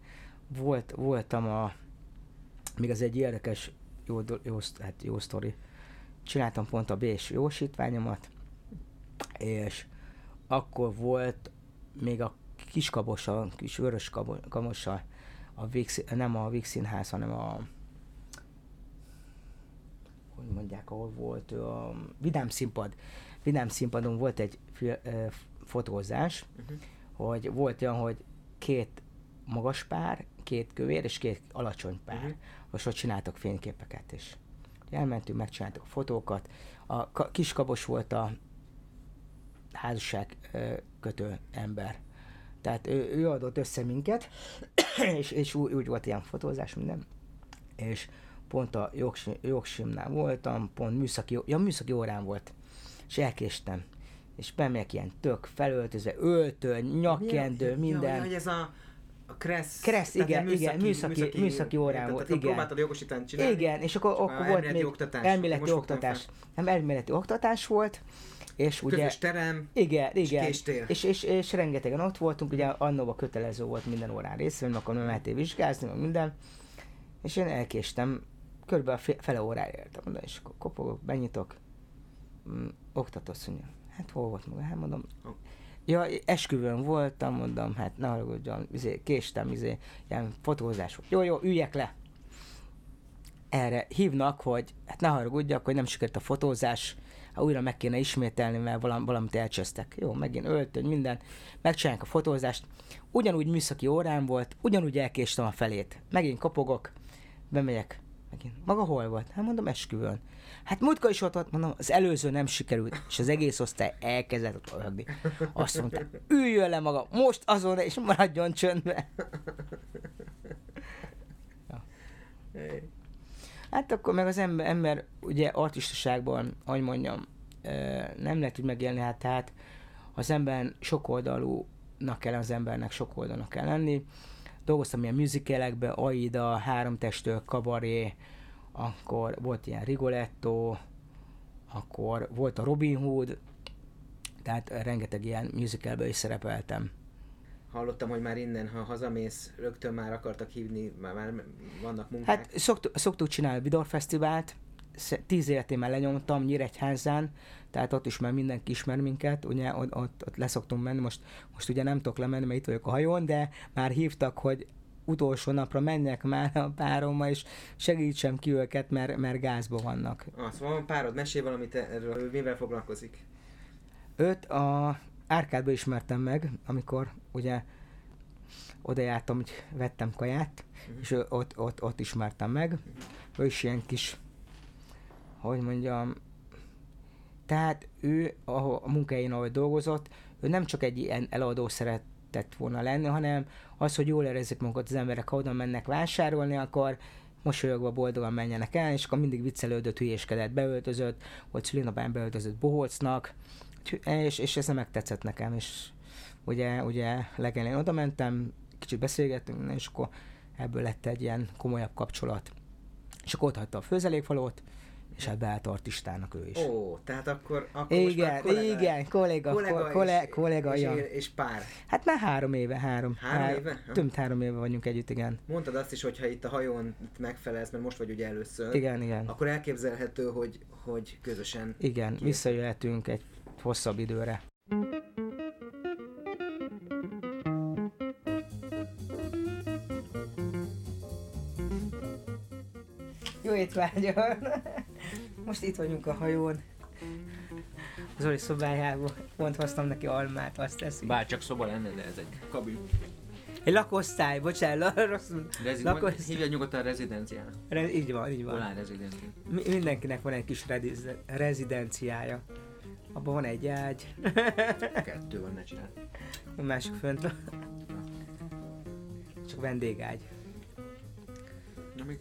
volt, voltam a, még az egy érdekes, jó, jó, hát jó sztori, csináltam pont a B-s jogosítványomat, és akkor volt még a kiskabossal, kis vörös kamossal, a Vix, nem a Vix Színház, hanem a hogy mondják, ahol volt a Vidám Színpad. Vidám Színpadon volt egy fotózás, uh-huh hogy volt olyan, hogy két magas pár, két kövér és két alacsony pár. Uh-huh. Most ott csináltak fényképeket, és elmentünk, megcsináltuk a fotókat. A kiskabos volt a házasság kötő ember. Tehát ő, ő adott össze minket, (coughs) és, és úgy, úgy volt ilyen fotózás minden. És pont a jogsim, jogsimnál voltam, pont műszaki, ja, műszaki órán volt, és elkéstem és bemegyek ilyen tök felöltözve, öltő, nyakkendő, minden. Ja, hogy ez a A Kressz. Kressz, igen, ilyen igen, műszaki- műszaki órán tehát volt, igen. Próbáltad jogosítani csinálni. Igen, és akkor, akkor volt elméleti még oktatás. elméleti oktatás. Nem elméleti oktatás volt, és ugye... Közös terem, Igen, igen. késtél. És, és, és, rengetegen ott voltunk, ugye annóban kötelező volt minden órán részt venni, akkor nem lehetett vizsgázni, meg minden. És én elkéstem, körülbelül fe- fele órára értem oda, és akkor kopogok, benyitok, mm, mondja. Hát hol volt maga? Hát mondom. Ja, esküvőn voltam, mondom, hát ne haragudjon, izé, késtem, izé, ilyen fotózás volt. Jó, jó, üljek le. Erre hívnak, hogy hát ne haragudjak, hogy nem sikerült a fotózás, hát újra meg kéne ismételni, mert valam, valamit elcsesztek. Jó, megint öltöny, minden, megcsinálják a fotózást. Ugyanúgy műszaki órán volt, ugyanúgy elkéstem a felét. Megint kopogok, bemegyek, megint. Maga hol volt? Hát mondom, esküvőn. Hát múltkor is ott volt, mondom, az előző nem sikerült, és az egész osztály elkezdett ott röhögni. Azt mondta, üljön le maga, most azon, és maradjon csöndbe. Ja. Hát akkor meg az ember, ember ugye artistaságban, hogy mondjam, nem lehet úgy megélni, hát tehát az ember sokoldalúnak kell az embernek, sokoldalúnak kell lenni. Dolgoztam ilyen musicalekbe, Aida, Három testől, Kabaré, akkor volt ilyen Rigoletto, akkor volt a Robin Hood, tehát rengeteg ilyen musicalbe is szerepeltem. Hallottam, hogy már innen, ha hazamész, rögtön már akartak hívni, már, már vannak munkák. Hát szoktuk, szoktuk csinálni a Vidor Fesztivált, sz- tíz életén már lenyomtam Nyíregyházán, tehát ott is már mindenki ismer minket, ugye ott, ott, ott leszoktunk menni, most, most ugye nem tudok lemenni, mert itt vagyok a hajón, de már hívtak, hogy utolsó napra menjek már a párommal, és segítsem ki őket, mert, mert gázba vannak. Ah, szóval van párod, mesél valamit erről, mivel foglalkozik. Őt a Árkádba ismertem meg, amikor ugye oda jártam, hogy vettem kaját, Mhm. és ott, ott, ott ismertem meg. Ő is ilyen kis, hogy mondjam, tehát ő ahol, a munkáin, ahogy dolgozott, ő nem csak egy ilyen eladó szeretett volna lenni, hanem az, hogy jól érezzék magukat az emberek, ha oda mennek vásárolni, akkor mosolyogva boldogan menjenek el, és akkor mindig viccelődött, hülyéskedett, beöltözött, vagy szülinapján beöltözött bohócnak, és, és ez nem megtetszett nekem, és ugye, ugye legelén oda mentem, kicsit beszélgettünk, és akkor ebből lett egy ilyen komolyabb kapcsolat. És akkor ott hagyta a főzelékfalót, és hát beállt artistának ő is. Ó, tehát akkor, akkor most már igen, kollega, igen, kolléga, kollega, kollega, és, kollega és, ja. és, pár. Hát már három éve, három. Három hár- éve? Több mint három éve vagyunk együtt, igen. Mondtad azt is, hogy ha itt a hajón itt megfelelsz, mert most vagy ugye először, Igen, igen. akkor elképzelhető, hogy, hogy közösen Igen, Kész. visszajöhetünk egy hosszabb időre. Jó étvágyat! Most itt vagyunk a hajón. Zoli szobájában. Pont hoztam neki almát, azt teszi. Bár csak szoba lenne, de ez egy kabin. Egy lakosztály, bocsánat, (laughs) rosszul. Rezi- Lakos- Hívja nyugodtan rezidenciának. Re- így van, így van. Volán rezidencia. Mi- mindenkinek van egy kis rediz- rezidenciája. Abban van egy ágy, (laughs) Kettő van, ne csinál. a másik fönt van. Csak vendégágy. Na mi,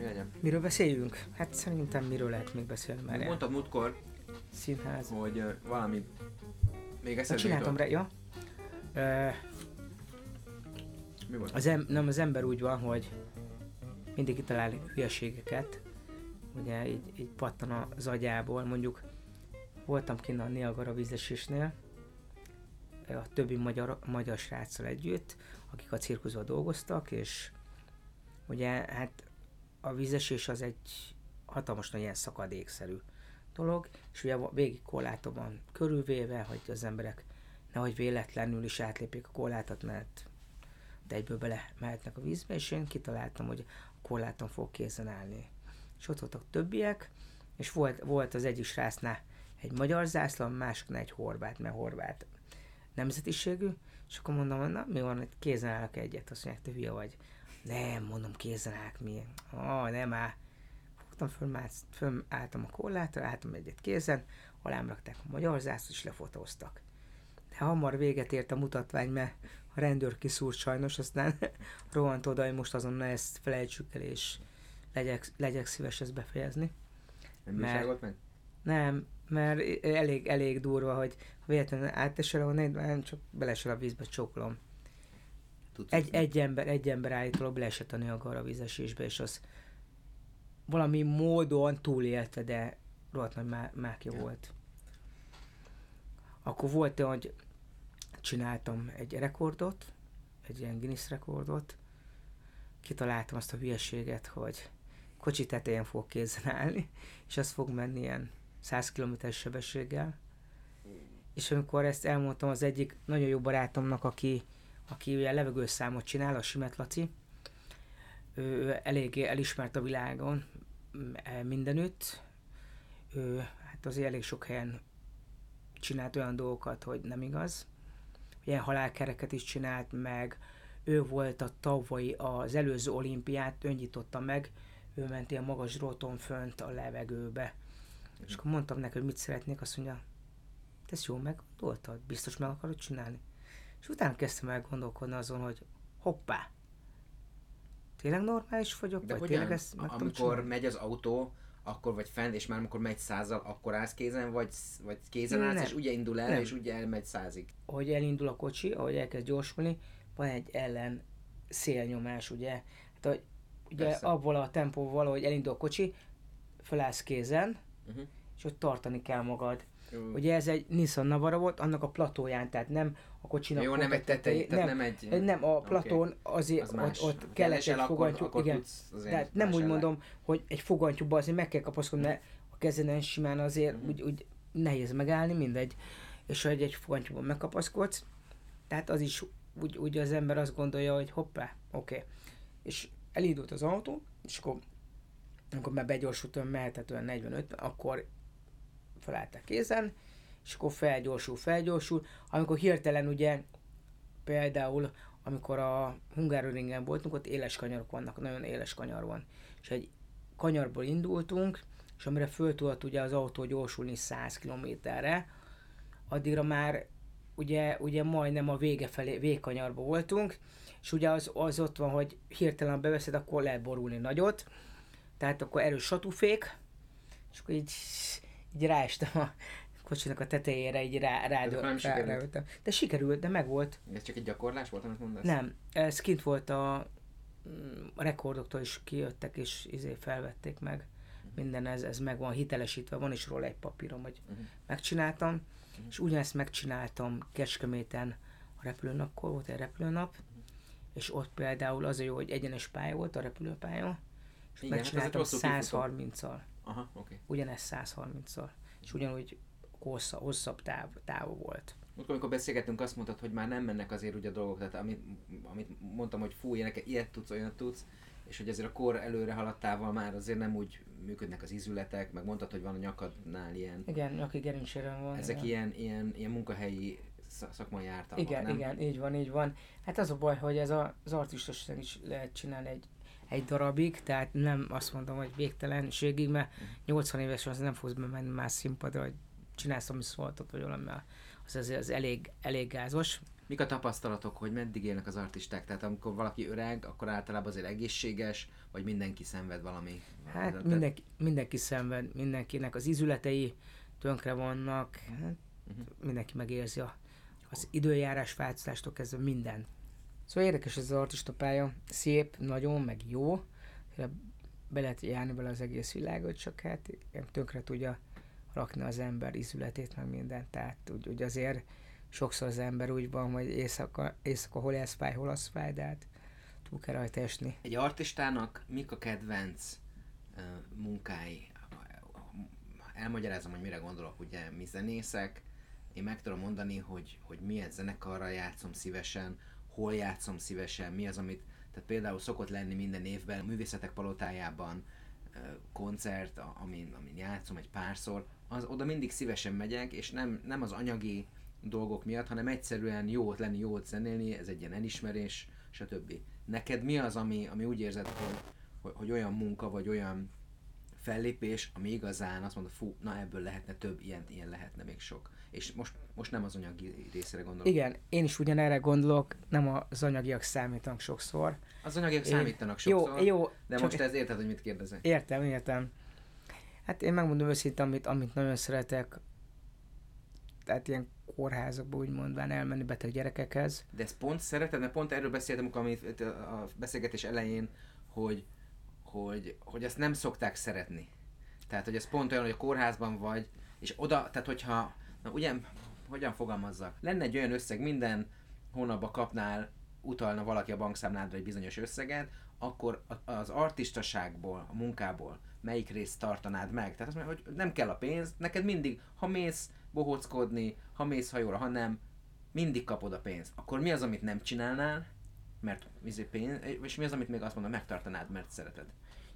mi legyen? Miről beszéljünk? Hát szerintem miről lehet még beszélni már? Mondtad múltkor, Színház. hogy uh, valami még Hát eszedbe csináltam rá, ja. Ö, Mi volt? az, em, nem, az ember úgy van, hogy mindig kitalál hülyeségeket, ugye így, így pattan az agyából, mondjuk voltam kint a Niagara vízesésnél, a többi magyar, magyar sráccal együtt, akik a cirkuszban dolgoztak, és ugye hát a vízesés az egy hatalmas nagy ilyen szakadékszerű dolog, és ugye végig korláton van körülvéve, hogy az emberek nehogy véletlenül is átlépjék a korlátot, mert de egyből bele mehetnek a vízbe, és én kitaláltam, hogy a korláton fog készen állni. És ott voltak többiek, és volt, volt az egyik srácnál egy magyar zászló, a másiknál egy horvát, mert horvát nemzetiségű, és akkor mondom, na mi van, hogy kézen állok egyet, azt mondják, te hülye vagy. Nem, mondom, kézen állok mi. Ah, nem áll. Fogtam, fölmászt, fölálltam a korlátra, álltam egyet kézen, alám rakták a magyar zászlót, és lefotóztak. De hamar véget ért a mutatvány, mert a rendőr kiszúrt sajnos, aztán (laughs) rohant oda, hogy most azonnal ezt felejtsük el, és legyek, legyek szíves ezt befejezni. Nem mert- meg? Nem, mert elég, elég durva, hogy ha véletlenül átesel, ahol nem csak belesel a vízbe, csókolom. Tudsz Egy, egy ember, egy ember állítólag leesett a Niagara vízesésbe, és az valami módon túlélte, de rohadt nagy má- mákja Ja. volt. Akkor volt olyan, hogy csináltam egy rekordot, egy ilyen Guinness rekordot, kitaláltam azt a hülyeséget, hogy kocsi tetején fog kézen állni, és az fog menni ilyen 100 km sebességgel. És amikor ezt elmondtam az egyik nagyon jó barátomnak, aki, aki ugye levegőszámot csinál, a Simet Laci, ő, eléggé elismert a világon m- e, mindenütt. Ő hát azért elég sok helyen csinált olyan dolgokat, hogy nem igaz. Ilyen halálkereket is csinált meg, ő volt a tavalyi, az előző olimpiát, ő nyitotta meg, ő ment ilyen magas dróton fönt a levegőbe. És akkor mondtam neki, hogy mit szeretnék, azt mondja, te ezt jól meggondoltad, biztos meg akarod csinálni. És utána kezdtem el gondolkodni azon, hogy hoppá, tényleg normális vagyok, De vagy hogyan, tényleg ezt meg amikor csinálni? megy az autó, akkor vagy fent, és már amikor megy százal, akkor állsz kézen, vagy, vagy kézen állsz, Nem. és ugye indul el, Nem. és ugye elmegy százig. ahogy elindul a kocsi, ahogy elkezd gyorsulni, van egy ellen szélnyomás, ugye? Hát, hogy ugye Persze. abból a tempóval, ahogy elindul a kocsi, fölállsz kézen, Uh-huh. és ott tartani kell magad. Jó, Ugye ez egy Nissan Navara volt, annak a platóján, tehát nem a kocsinak Jó, nem egy tetején, tehát nem egy... nem, nem a platón azért Az ott, más. ott Ha kellett egy akkor- fogantyú, akkor igen. azért Tehát nem úgy mondom, hogy egy fogantyúba azért meg kell kapaszkodni, mert a kezeden simán azért Mhm. úgy, úgy nehéz megállni, mindegy. És hogy egy fogantyúban megkapaszkodsz, tehát az is úgy, úgy az ember azt gondolja, hogy hoppá, oké. Okay. És elindult az autó, és akkor amikor már begyorsult, mehetett olyan 45, akkor felálltak kézen, és akkor felgyorsul, felgyorsul. Amikor hirtelen ugye például, amikor a Hungároringen voltunk, ott éles kanyarok vannak, nagyon éles kanyar van. És egy kanyarból indultunk, és amire föl tudott ugye az autó gyorsulni 100 kilométerre, addigra már ugye, ugye majdnem a vége felé, végkanyarba voltunk, és ugye az, az ott van, hogy hirtelen beveszed, akkor lehet borulni nagyot, tehát akkor erős satúfék, és akkor így, így ráestem a kocsinak a tetejére, így rá, rá, nem rá, sikerült? ráültem. De sikerült, de meg volt. Ez csak egy gyakorlás volt, amit mondasz? Nem, ez kint volt a, mm, a rekordoktól is kijöttek, és izé felvették meg. Minden ez, ez meg van hitelesítve, van is róla egy papírom, hogy Mhm. megcsináltam, és ugyanezt megcsináltam Kecskeméten a repülőnapkor, volt egy repülőnap, és ott például az a jó, hogy egyenes pálya volt a repülőpálya, és Igen, hát megcsináltam kifutó. 130-al, Aha, oké. ugyanezt 130-al, és ugyanúgy hossza, hosszabb táv, táv volt. Múltkor, amikor beszélgettünk, azt mondtad, hogy már nem mennek azért ugye a dolgok, tehát amit, amit mondtam, hogy fú, ilyenek, ilyet tudsz, olyat tudsz, és hogy azért a kor előre haladtával már azért nem úgy működnek az izületek, meg mondtad, hogy van a nyakadnál ilyen, Igen, aki gerincséren van. ezek igen. ilyen, ilyen, ilyen munkahelyi sz- szakmai ártalmak, Igen, nem? igen, így van, így van. Hát az a baj, hogy ez a, az artistosság is lehet csinálni egy, egy darabig, tehát nem azt mondom, hogy végtelenségig, mert 80 évesen az nem fogsz bemenni más színpadra, hogy csinálsz, ami szóltott, vagy valami, az, az, az elég, elég gázos. Mik a tapasztalatok, hogy meddig élnek az artisták? Tehát amikor valaki öreg, akkor általában azért egészséges, vagy mindenki szenved valami? Hát mindenki, mindenki szenved, mindenkinek az izületei tönkre vannak, Mhm. mindenki megérzi a, az időjárás változástól kezdve minden. Szóval érdekes ez az artista pálya, szép, nagyon, meg jó, be lehet járni bele az egész világot, csak hát tönkre tudja rakni az ember izületét, meg mindent, tehát úgy, úgy azért sokszor az ember úgy van, hogy éjszaka, éjszaka hol ez fáj, hol az fáj, de hát túl kell rajta esni. Egy artistának mik a kedvenc uh, munkái? Elmagyarázom, hogy mire gondolok, ugye mi zenészek, én meg tudom mondani, hogy, hogy milyen zenekarral játszom szívesen, hol játszom szívesen, mi az, amit, tehát például szokott lenni minden évben a művészetek palotájában koncert, amin, amin játszom egy párszor, az, oda mindig szívesen megyek, és nem, nem az anyagi dolgok miatt, hanem egyszerűen jót lenni, jót zenélni, ez egy ilyen elismerés, stb. Neked mi az, ami, ami úgy érzed, hogy, hogy, hogy olyan munka, vagy olyan fellépés, ami igazán azt mondod, fú, na ebből lehetne több, ilyen, ilyen lehetne még sok. És most, most nem az anyagi részére gondolok. Igen, én is ugyanerre gondolok, nem az anyagiak számítanak sokszor. Az anyagiak Én- számítanak sokszor, Jó, jó, de most ez érted, hogy mit kérdezek. Értem, értem. Hát én megmondom őszintén, amit, amit nagyon szeretek, tehát ilyen kórházakba úgy mondván elmenni beteg gyerekekhez. De ezt pont szereted, mert pont erről beszéltem, amikor a beszélgetés elején, hogy, hogy, hogy ezt nem szokták szeretni. Tehát, hogy ez pont olyan, hogy a kórházban vagy, és oda, tehát hogyha, na ugye, hogyan fogalmazzak, lenne egy olyan összeg, minden hónapban kapnál, utalna valaki a bankszámládra egy bizonyos összeget, akkor az artistaságból, a munkából melyik részt tartanád meg? Tehát azt mondja, hogy nem kell a pénz, neked mindig, ha mész bohóckodni, ha mész hajóra, ha nem, mindig kapod a pénzt. Akkor mi az, amit nem csinálnál, mert izé pénz, és mi az, amit még azt mondom, megtartanád, mert szereted?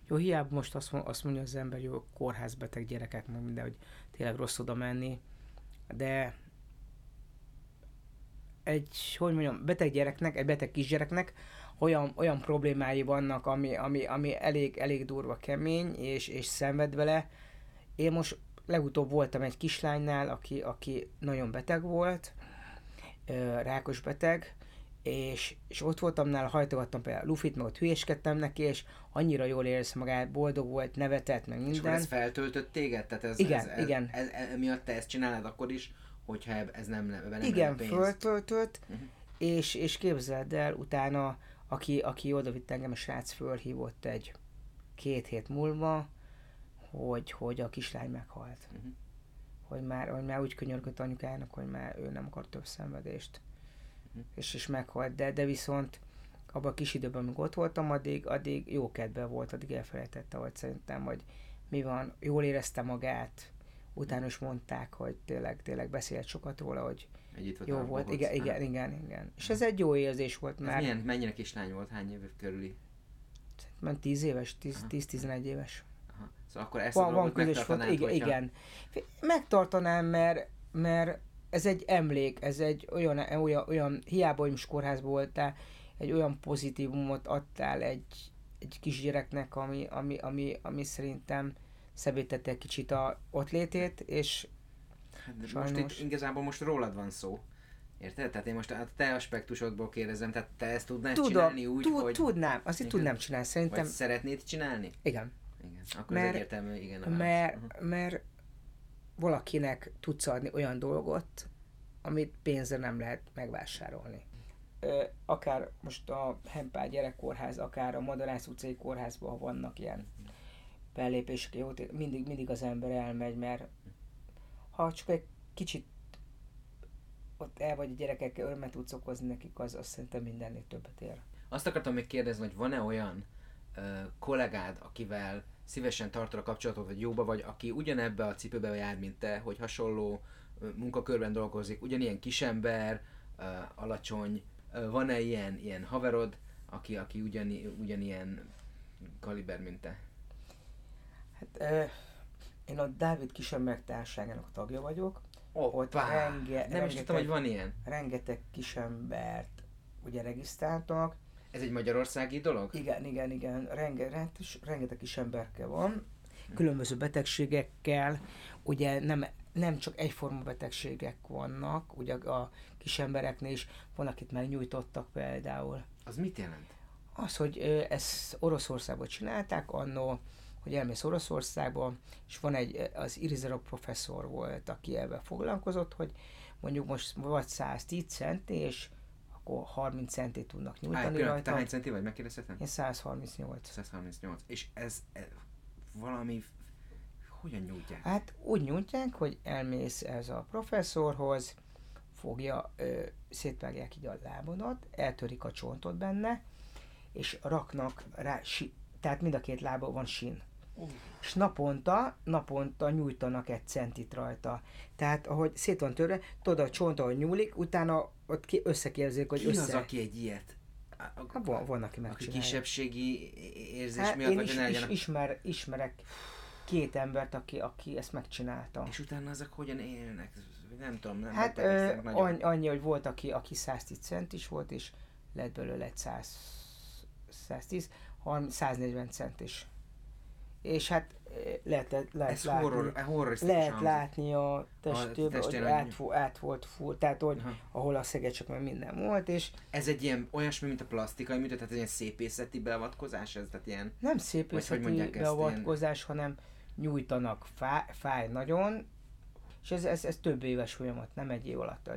Jó, hiába most azt, azt mondja az ember, jó, kórházbeteg gyerekek, meg minden, hogy tényleg rossz oda menni, de egy, hogy mondjam, beteg gyereknek, egy beteg kisgyereknek olyan, olyan problémái vannak, ami, ami, ami elég, elég durva kemény, és, és szenved vele. Én most legutóbb voltam egy kislánynál, aki, aki nagyon beteg volt, rákos beteg, és, és ott voltam nála, hajtogattam például Lufit, meg ott hülyéskedtem neki, és annyira jól érzi magát, boldog volt, nevetett, meg minden. És ez feltöltött téged? Tehát ez, igen, ez, igen. Ez, ez, ez, miatt te ezt csinálod akkor is, hogyha ez nem, nem Igen, pénz. föltöltött, uh-huh. és, és képzeld el, utána, aki, aki oda vitt engem, a srác fölhívott egy két hét múlva, hogy, hogy a kislány meghalt. Uh-huh. Hogy, már, hogy már úgy könyörgött anyukának, hogy már ő nem akar több szenvedést. Uh-huh. És, és meghalt. De, de viszont abban a kis időben, amíg ott voltam, addig, addig jó kedve volt, addig elfelejtette, hogy szerintem, hogy mi van, jól érezte magát, utána is mondták, hogy tényleg, tényleg beszélt sokat róla, hogy jó volt. Igen, igen, igen, igen. És ez egy jó érzés volt már. milyen, mennyire kislány volt, hány év körüli? Szerintem 10 éves, 10-11 éves. Aha. Szóval akkor ezt van, a van közös fot, igen, hogyha... igen. Megtartanám, mert, mert ez egy emlék, ez egy olyan, olyan, olyan hiába, hogy most kórházban voltál, egy olyan pozitívumot adtál egy, egy kisgyereknek, ami, ami, ami, ami szerintem szebbítette egy kicsit a ott létét, és hát de sajnos... most itt igazából most rólad van szó. Érted? Tehát én most a te aspektusodból kérdezem, tehát te ezt tudnád Tudom, csinálni úgy, tud, hogy... Tudnám, azt itt tudnám csinálni, szerintem. Vagy szeretnéd csinálni? Igen. Igen, akkor mert, ez egyértelmű, igen. A mert, uh-huh. mert valakinek tudsz adni olyan dolgot, amit pénzre nem lehet megvásárolni. Akár most a Hempál gyerekkórház, akár a Madarász utcai kórházban, vannak ilyen fellépések, jó, mindig, mindig az ember elmegy, mert ha csak egy kicsit ott el vagy a gyerekekkel örömet tudsz okozni nekik, az azt szerintem mindennél többet ér. Azt akartam még kérdezni, hogy van-e olyan ö, kollégád, akivel szívesen tartod a kapcsolatot, vagy jóba vagy, aki ugyanebbe a cipőbe jár, mint te, hogy hasonló munkakörben dolgozik, ugyanilyen kisember, alacsony, van-e ilyen, ilyen haverod, aki, aki ugyani, ugyanilyen kaliber, mint te? Hát én a Dávid Kisember társágának tagja vagyok. Oh, ott renge, Nem is tudtam, hogy van ilyen. Rengeteg kisembert ugye regisztráltak. Ez egy magyarországi dolog? Igen, igen, igen. Renge, rengeteg kisemberke van. Különböző betegségekkel. Ugye nem, nem csak egyforma betegségek vannak, ugye a kisembereknél is van, akit már nyújtottak például. Az mit jelent? Az, hogy ezt Oroszországban csinálták, annó hogy elmész Oroszországba, és van egy, az Irizarov professzor volt, aki ebben foglalkozott, hogy mondjuk most vagy 110 cent, és akkor 30 centét tudnak nyújtani Á, rajta. Te hány centi vagy, megkérdezhetem? Én 138. 138. És ez, ez valami hogyan nyújtják? Hát úgy nyújtják, hogy elmész ez a professzorhoz, fogja, ö, szétvágják így a lábodat, eltörik a csontot benne, és raknak rá, si, tehát mind a két lába van sin. Uh. És naponta, naponta nyújtanak egy centit rajta. Tehát ahogy szét van törve, tudod a csont, ahogy nyúlik, utána ott ki, összekérzik, hogy Ki össze... az, aki egy ilyet? Hát van, van, aki megcsinálja. Aki kisebbségi érzés hát miatt, én is, is, ismer, ismerek két embert, aki, aki ezt megcsinálta. És utána azok hogyan élnek? Nem tudom, nem Hát ö, nagyon... annyi, hogy volt, aki, aki 110 cent is volt, és lett belőle egy 100, 110, 140 cent is és hát eh, lehet, lehet Ez látni, horror, lehet látni a testőben, hogy át, át volt full, tehát hogy Aha. ahol a csak már minden volt, és... Ez egy ilyen olyasmi, mint a plastikai műtét, tehát egy ilyen szépészeti beavatkozás, ez tehát ilyen... Nem szépészeti beavatkozás, ilyen... hanem nyújtanak, fáj, fáj nagyon, És ez, ez, ez több éves folyamat, nem egy év alatt.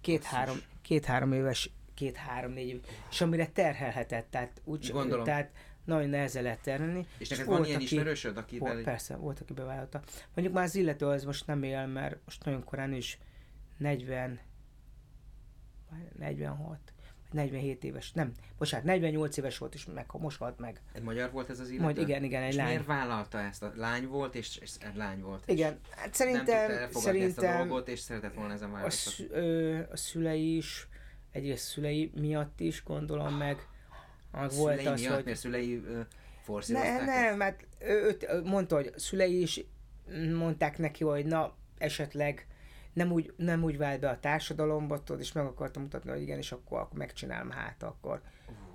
Két-három két, három éves, két-három-négy év, és amire terhelhetett, tehát úgy Gondolom. tehát nagyon nehezen lehet terhelni. És neked van ilyen ismerősöd, aki... Volt, persze, volt, aki bevállalta. Mondjuk már az illető az most nem él, mert most nagyon korán is 40, 46, 47 éves, nem, bocsánat, 48 éves volt, és meg, most halt meg. Egy magyar volt ez az illető? Majd igen, igen, egy és lány. miért vállalta ezt? A lány volt, és, és lány volt. Igen, hát nem szerintem, elfogadni szerintem ezt a dolgot, és szeretett volna ezen a, szü, ö, a szülei is, egyrészt szülei miatt is gondolom meg, meg volt szülei az, miatt, hogy... mert szülei ö, Ne, nem, mert ő, mondta, hogy szülei is mondták neki, hogy na, esetleg nem úgy, nem úgy vált be a társadalomba, tudod, és meg akartam mutatni, hogy igen, és akkor, akkor megcsinálom hát, akkor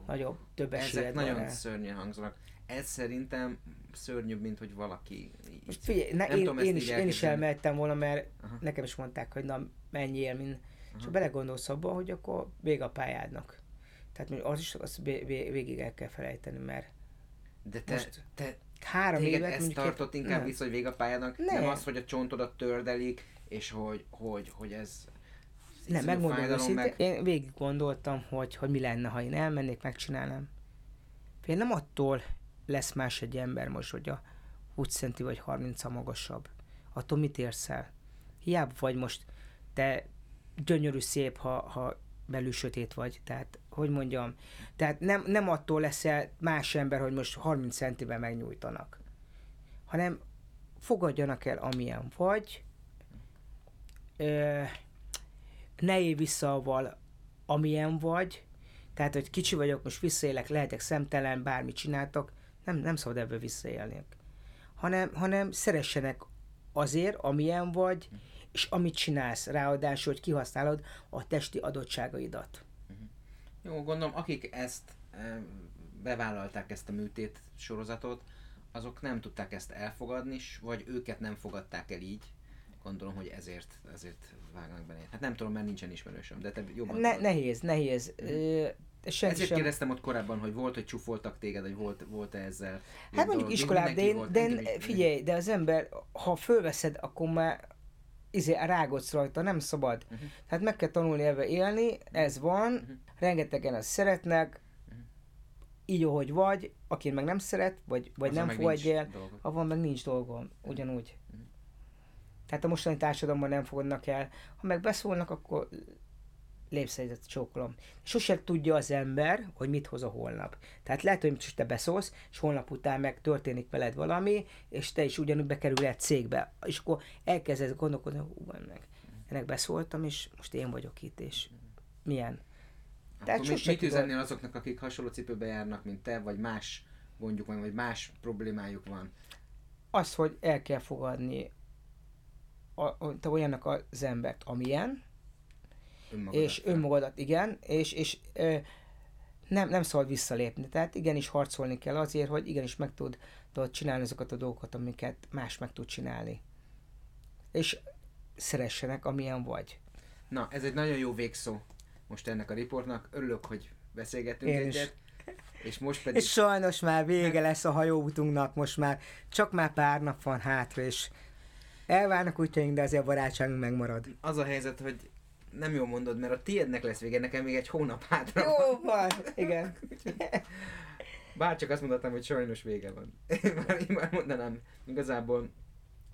nagyobb, több Ezek van nagyon rá. szörnyen hangzanak. Ez szerintem szörnyűbb, mint hogy valaki... így- Most figyelj, nem én, tudom én, is, én is elmehettem volna, mert Aha. nekem is mondták, hogy na, menjél, min. És Aha. belegondolsz abba, hogy akkor vége a pályádnak. Tehát mondjuk az is az vé- vé- végig el kell felejteni, mert De te, Most- te három téged évet ezt tartott inkább nem. vissza, hogy vége a pályának, Nem. nem az, hogy a csontodat tördelik, és hogy, hogy, hogy ez Nem, megmondom őszintén, meg... én végig gondoltam, hogy, hogy mi lenne, ha én elmennék, megcsinálnám. Én nem attól lesz más egy ember most, hogy a 20 centi vagy 30 a magasabb. Attól mit érsz el? Hiába vagy most te gyönyörű szép, ha, ha belül sötét vagy. Tehát, hogy mondjam, tehát nem, nem attól leszel más ember, hogy most 30 centivel megnyújtanak, hanem fogadjanak el, amilyen vagy, ö, ne élj vissza avval, amilyen vagy, tehát, hogy kicsi vagyok, most visszaélek, lehetek szemtelen, bármit csináltak, nem, nem szabad ebből visszaélni. Hanem, hanem szeressenek azért, amilyen vagy, és amit csinálsz, ráadásul, hogy kihasználod a testi adottságaidat. Jó, gondolom, akik ezt e, bevállalták ezt a műtét sorozatot, azok nem tudták ezt elfogadni, vagy őket nem fogadták el így. Gondolom, hogy ezért, ezért vágnak bele. Hát nem tudom, mert nincsen ismerősöm, de te jobban Ne, tudod. nehéz, nehéz. Ö, senki Ezért sem- kérdeztem ott korábban, hogy volt, hogy csúfoltak téged, hogy volt, volt-e ezzel. Hát mondjuk dolog. iskolában, de, én, volt, de én, figyelj, de az ember, ha fölveszed, akkor már izé, rágodsz rajta, nem szabad. Mhm. Tehát meg kell tanulni ebbe élni, ez van, Mhm. rengetegen azt szeretnek, Mhm. így ahogy vagy, aki meg nem szeret, vagy, vagy nem fogadja el, avval meg nincs dolgom, ugyanúgy. Mhm. Tehát a mostani társadalomban nem fogadnak el. Ha meg beszólnak, akkor lépsz egyet, csókolom. Sose tudja az ember, hogy mit hoz a holnap. Tehát lehet, hogy most te beszólsz, és holnap után meg történik veled valami, és te is ugyanúgy bekerül egy cégbe. És akkor elkezded gondolkodni, hú, meg. Ennek beszóltam, és most én vagyok itt, és milyen. Tehát Akkor mit, mit üzennél azoknak, akik hasonló cipőbe járnak, mint te, vagy más gondjuk van, vagy más problémájuk van? Az, hogy el kell fogadni a, a, olyannak az embert, amilyen, Önmagadat. és önmagadat, igen, és, és ö, nem, nem szabad visszalépni. Tehát igenis harcolni kell azért, hogy igenis meg tud, tudod csinálni azokat a dolgokat, amiket más meg tud csinálni. És szeressenek, amilyen vagy. Na, ez egy nagyon jó végszó most ennek a riportnak. Örülök, hogy beszélgettünk Én egyet. És most pedig... És sajnos már vége lesz a hajóutunknak, most már csak már pár nap van hátra, és elválnak útjaink, de azért a barátságunk megmarad. Az a helyzet, hogy nem jól mondod, mert a tiédnek lesz vége, nekem még egy hónap hátra van. Jó van, (laughs) igen. Bár csak azt mondhatnám, hogy sajnos vége van. (laughs) már, én már mondanám, igazából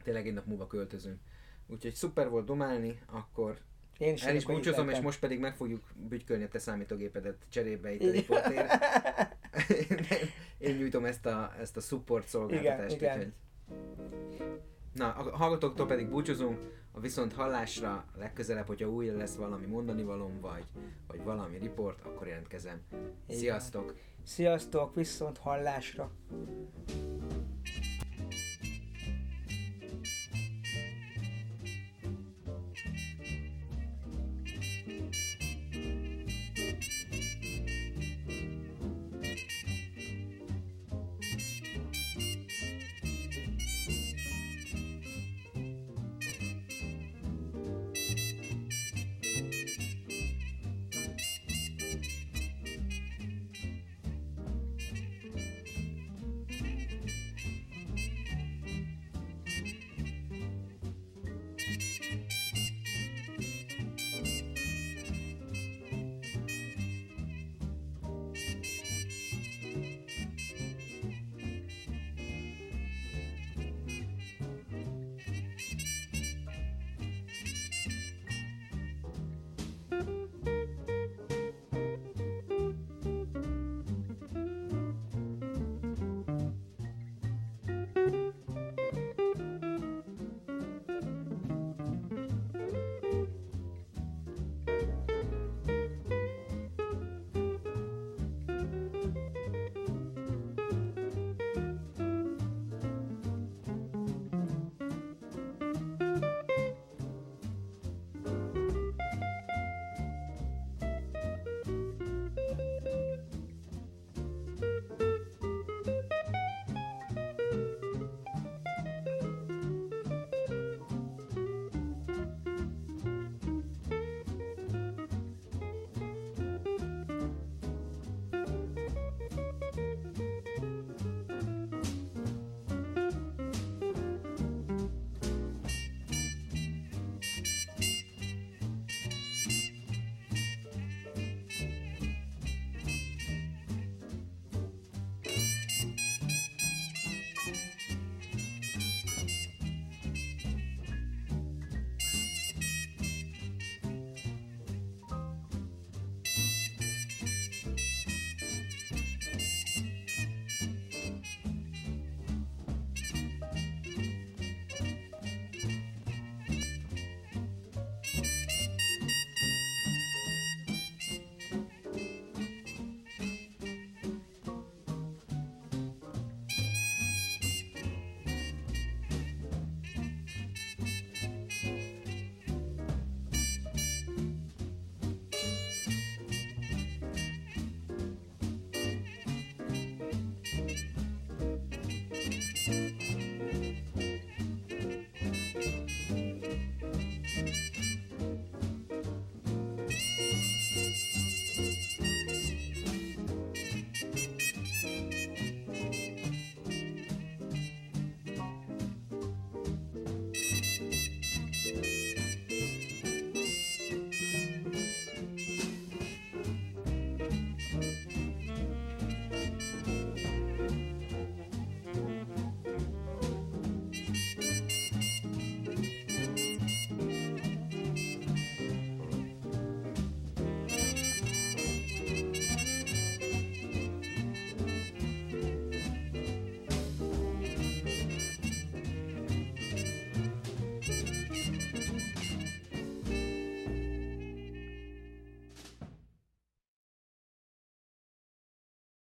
tényleg egy nap múlva költözünk. Úgyhogy szuper volt domálni, akkor Én is, el is búcsúzom, és most pedig meg fogjuk bütykölni a te számítógépedet cserébe itt a riportért. (laughs) Én nyújtom ezt a, ezt a support szolgáltatást, Igen, igen. úgyhogy... Na, a hallgatóktól pedig búcsúzunk, a viszont hallásra legközelebb, hogyha új lesz valami mondani valom, vagy, vagy valami riport, akkor jelentkezem. Sziasztok! Sziasztok, viszont hallásra.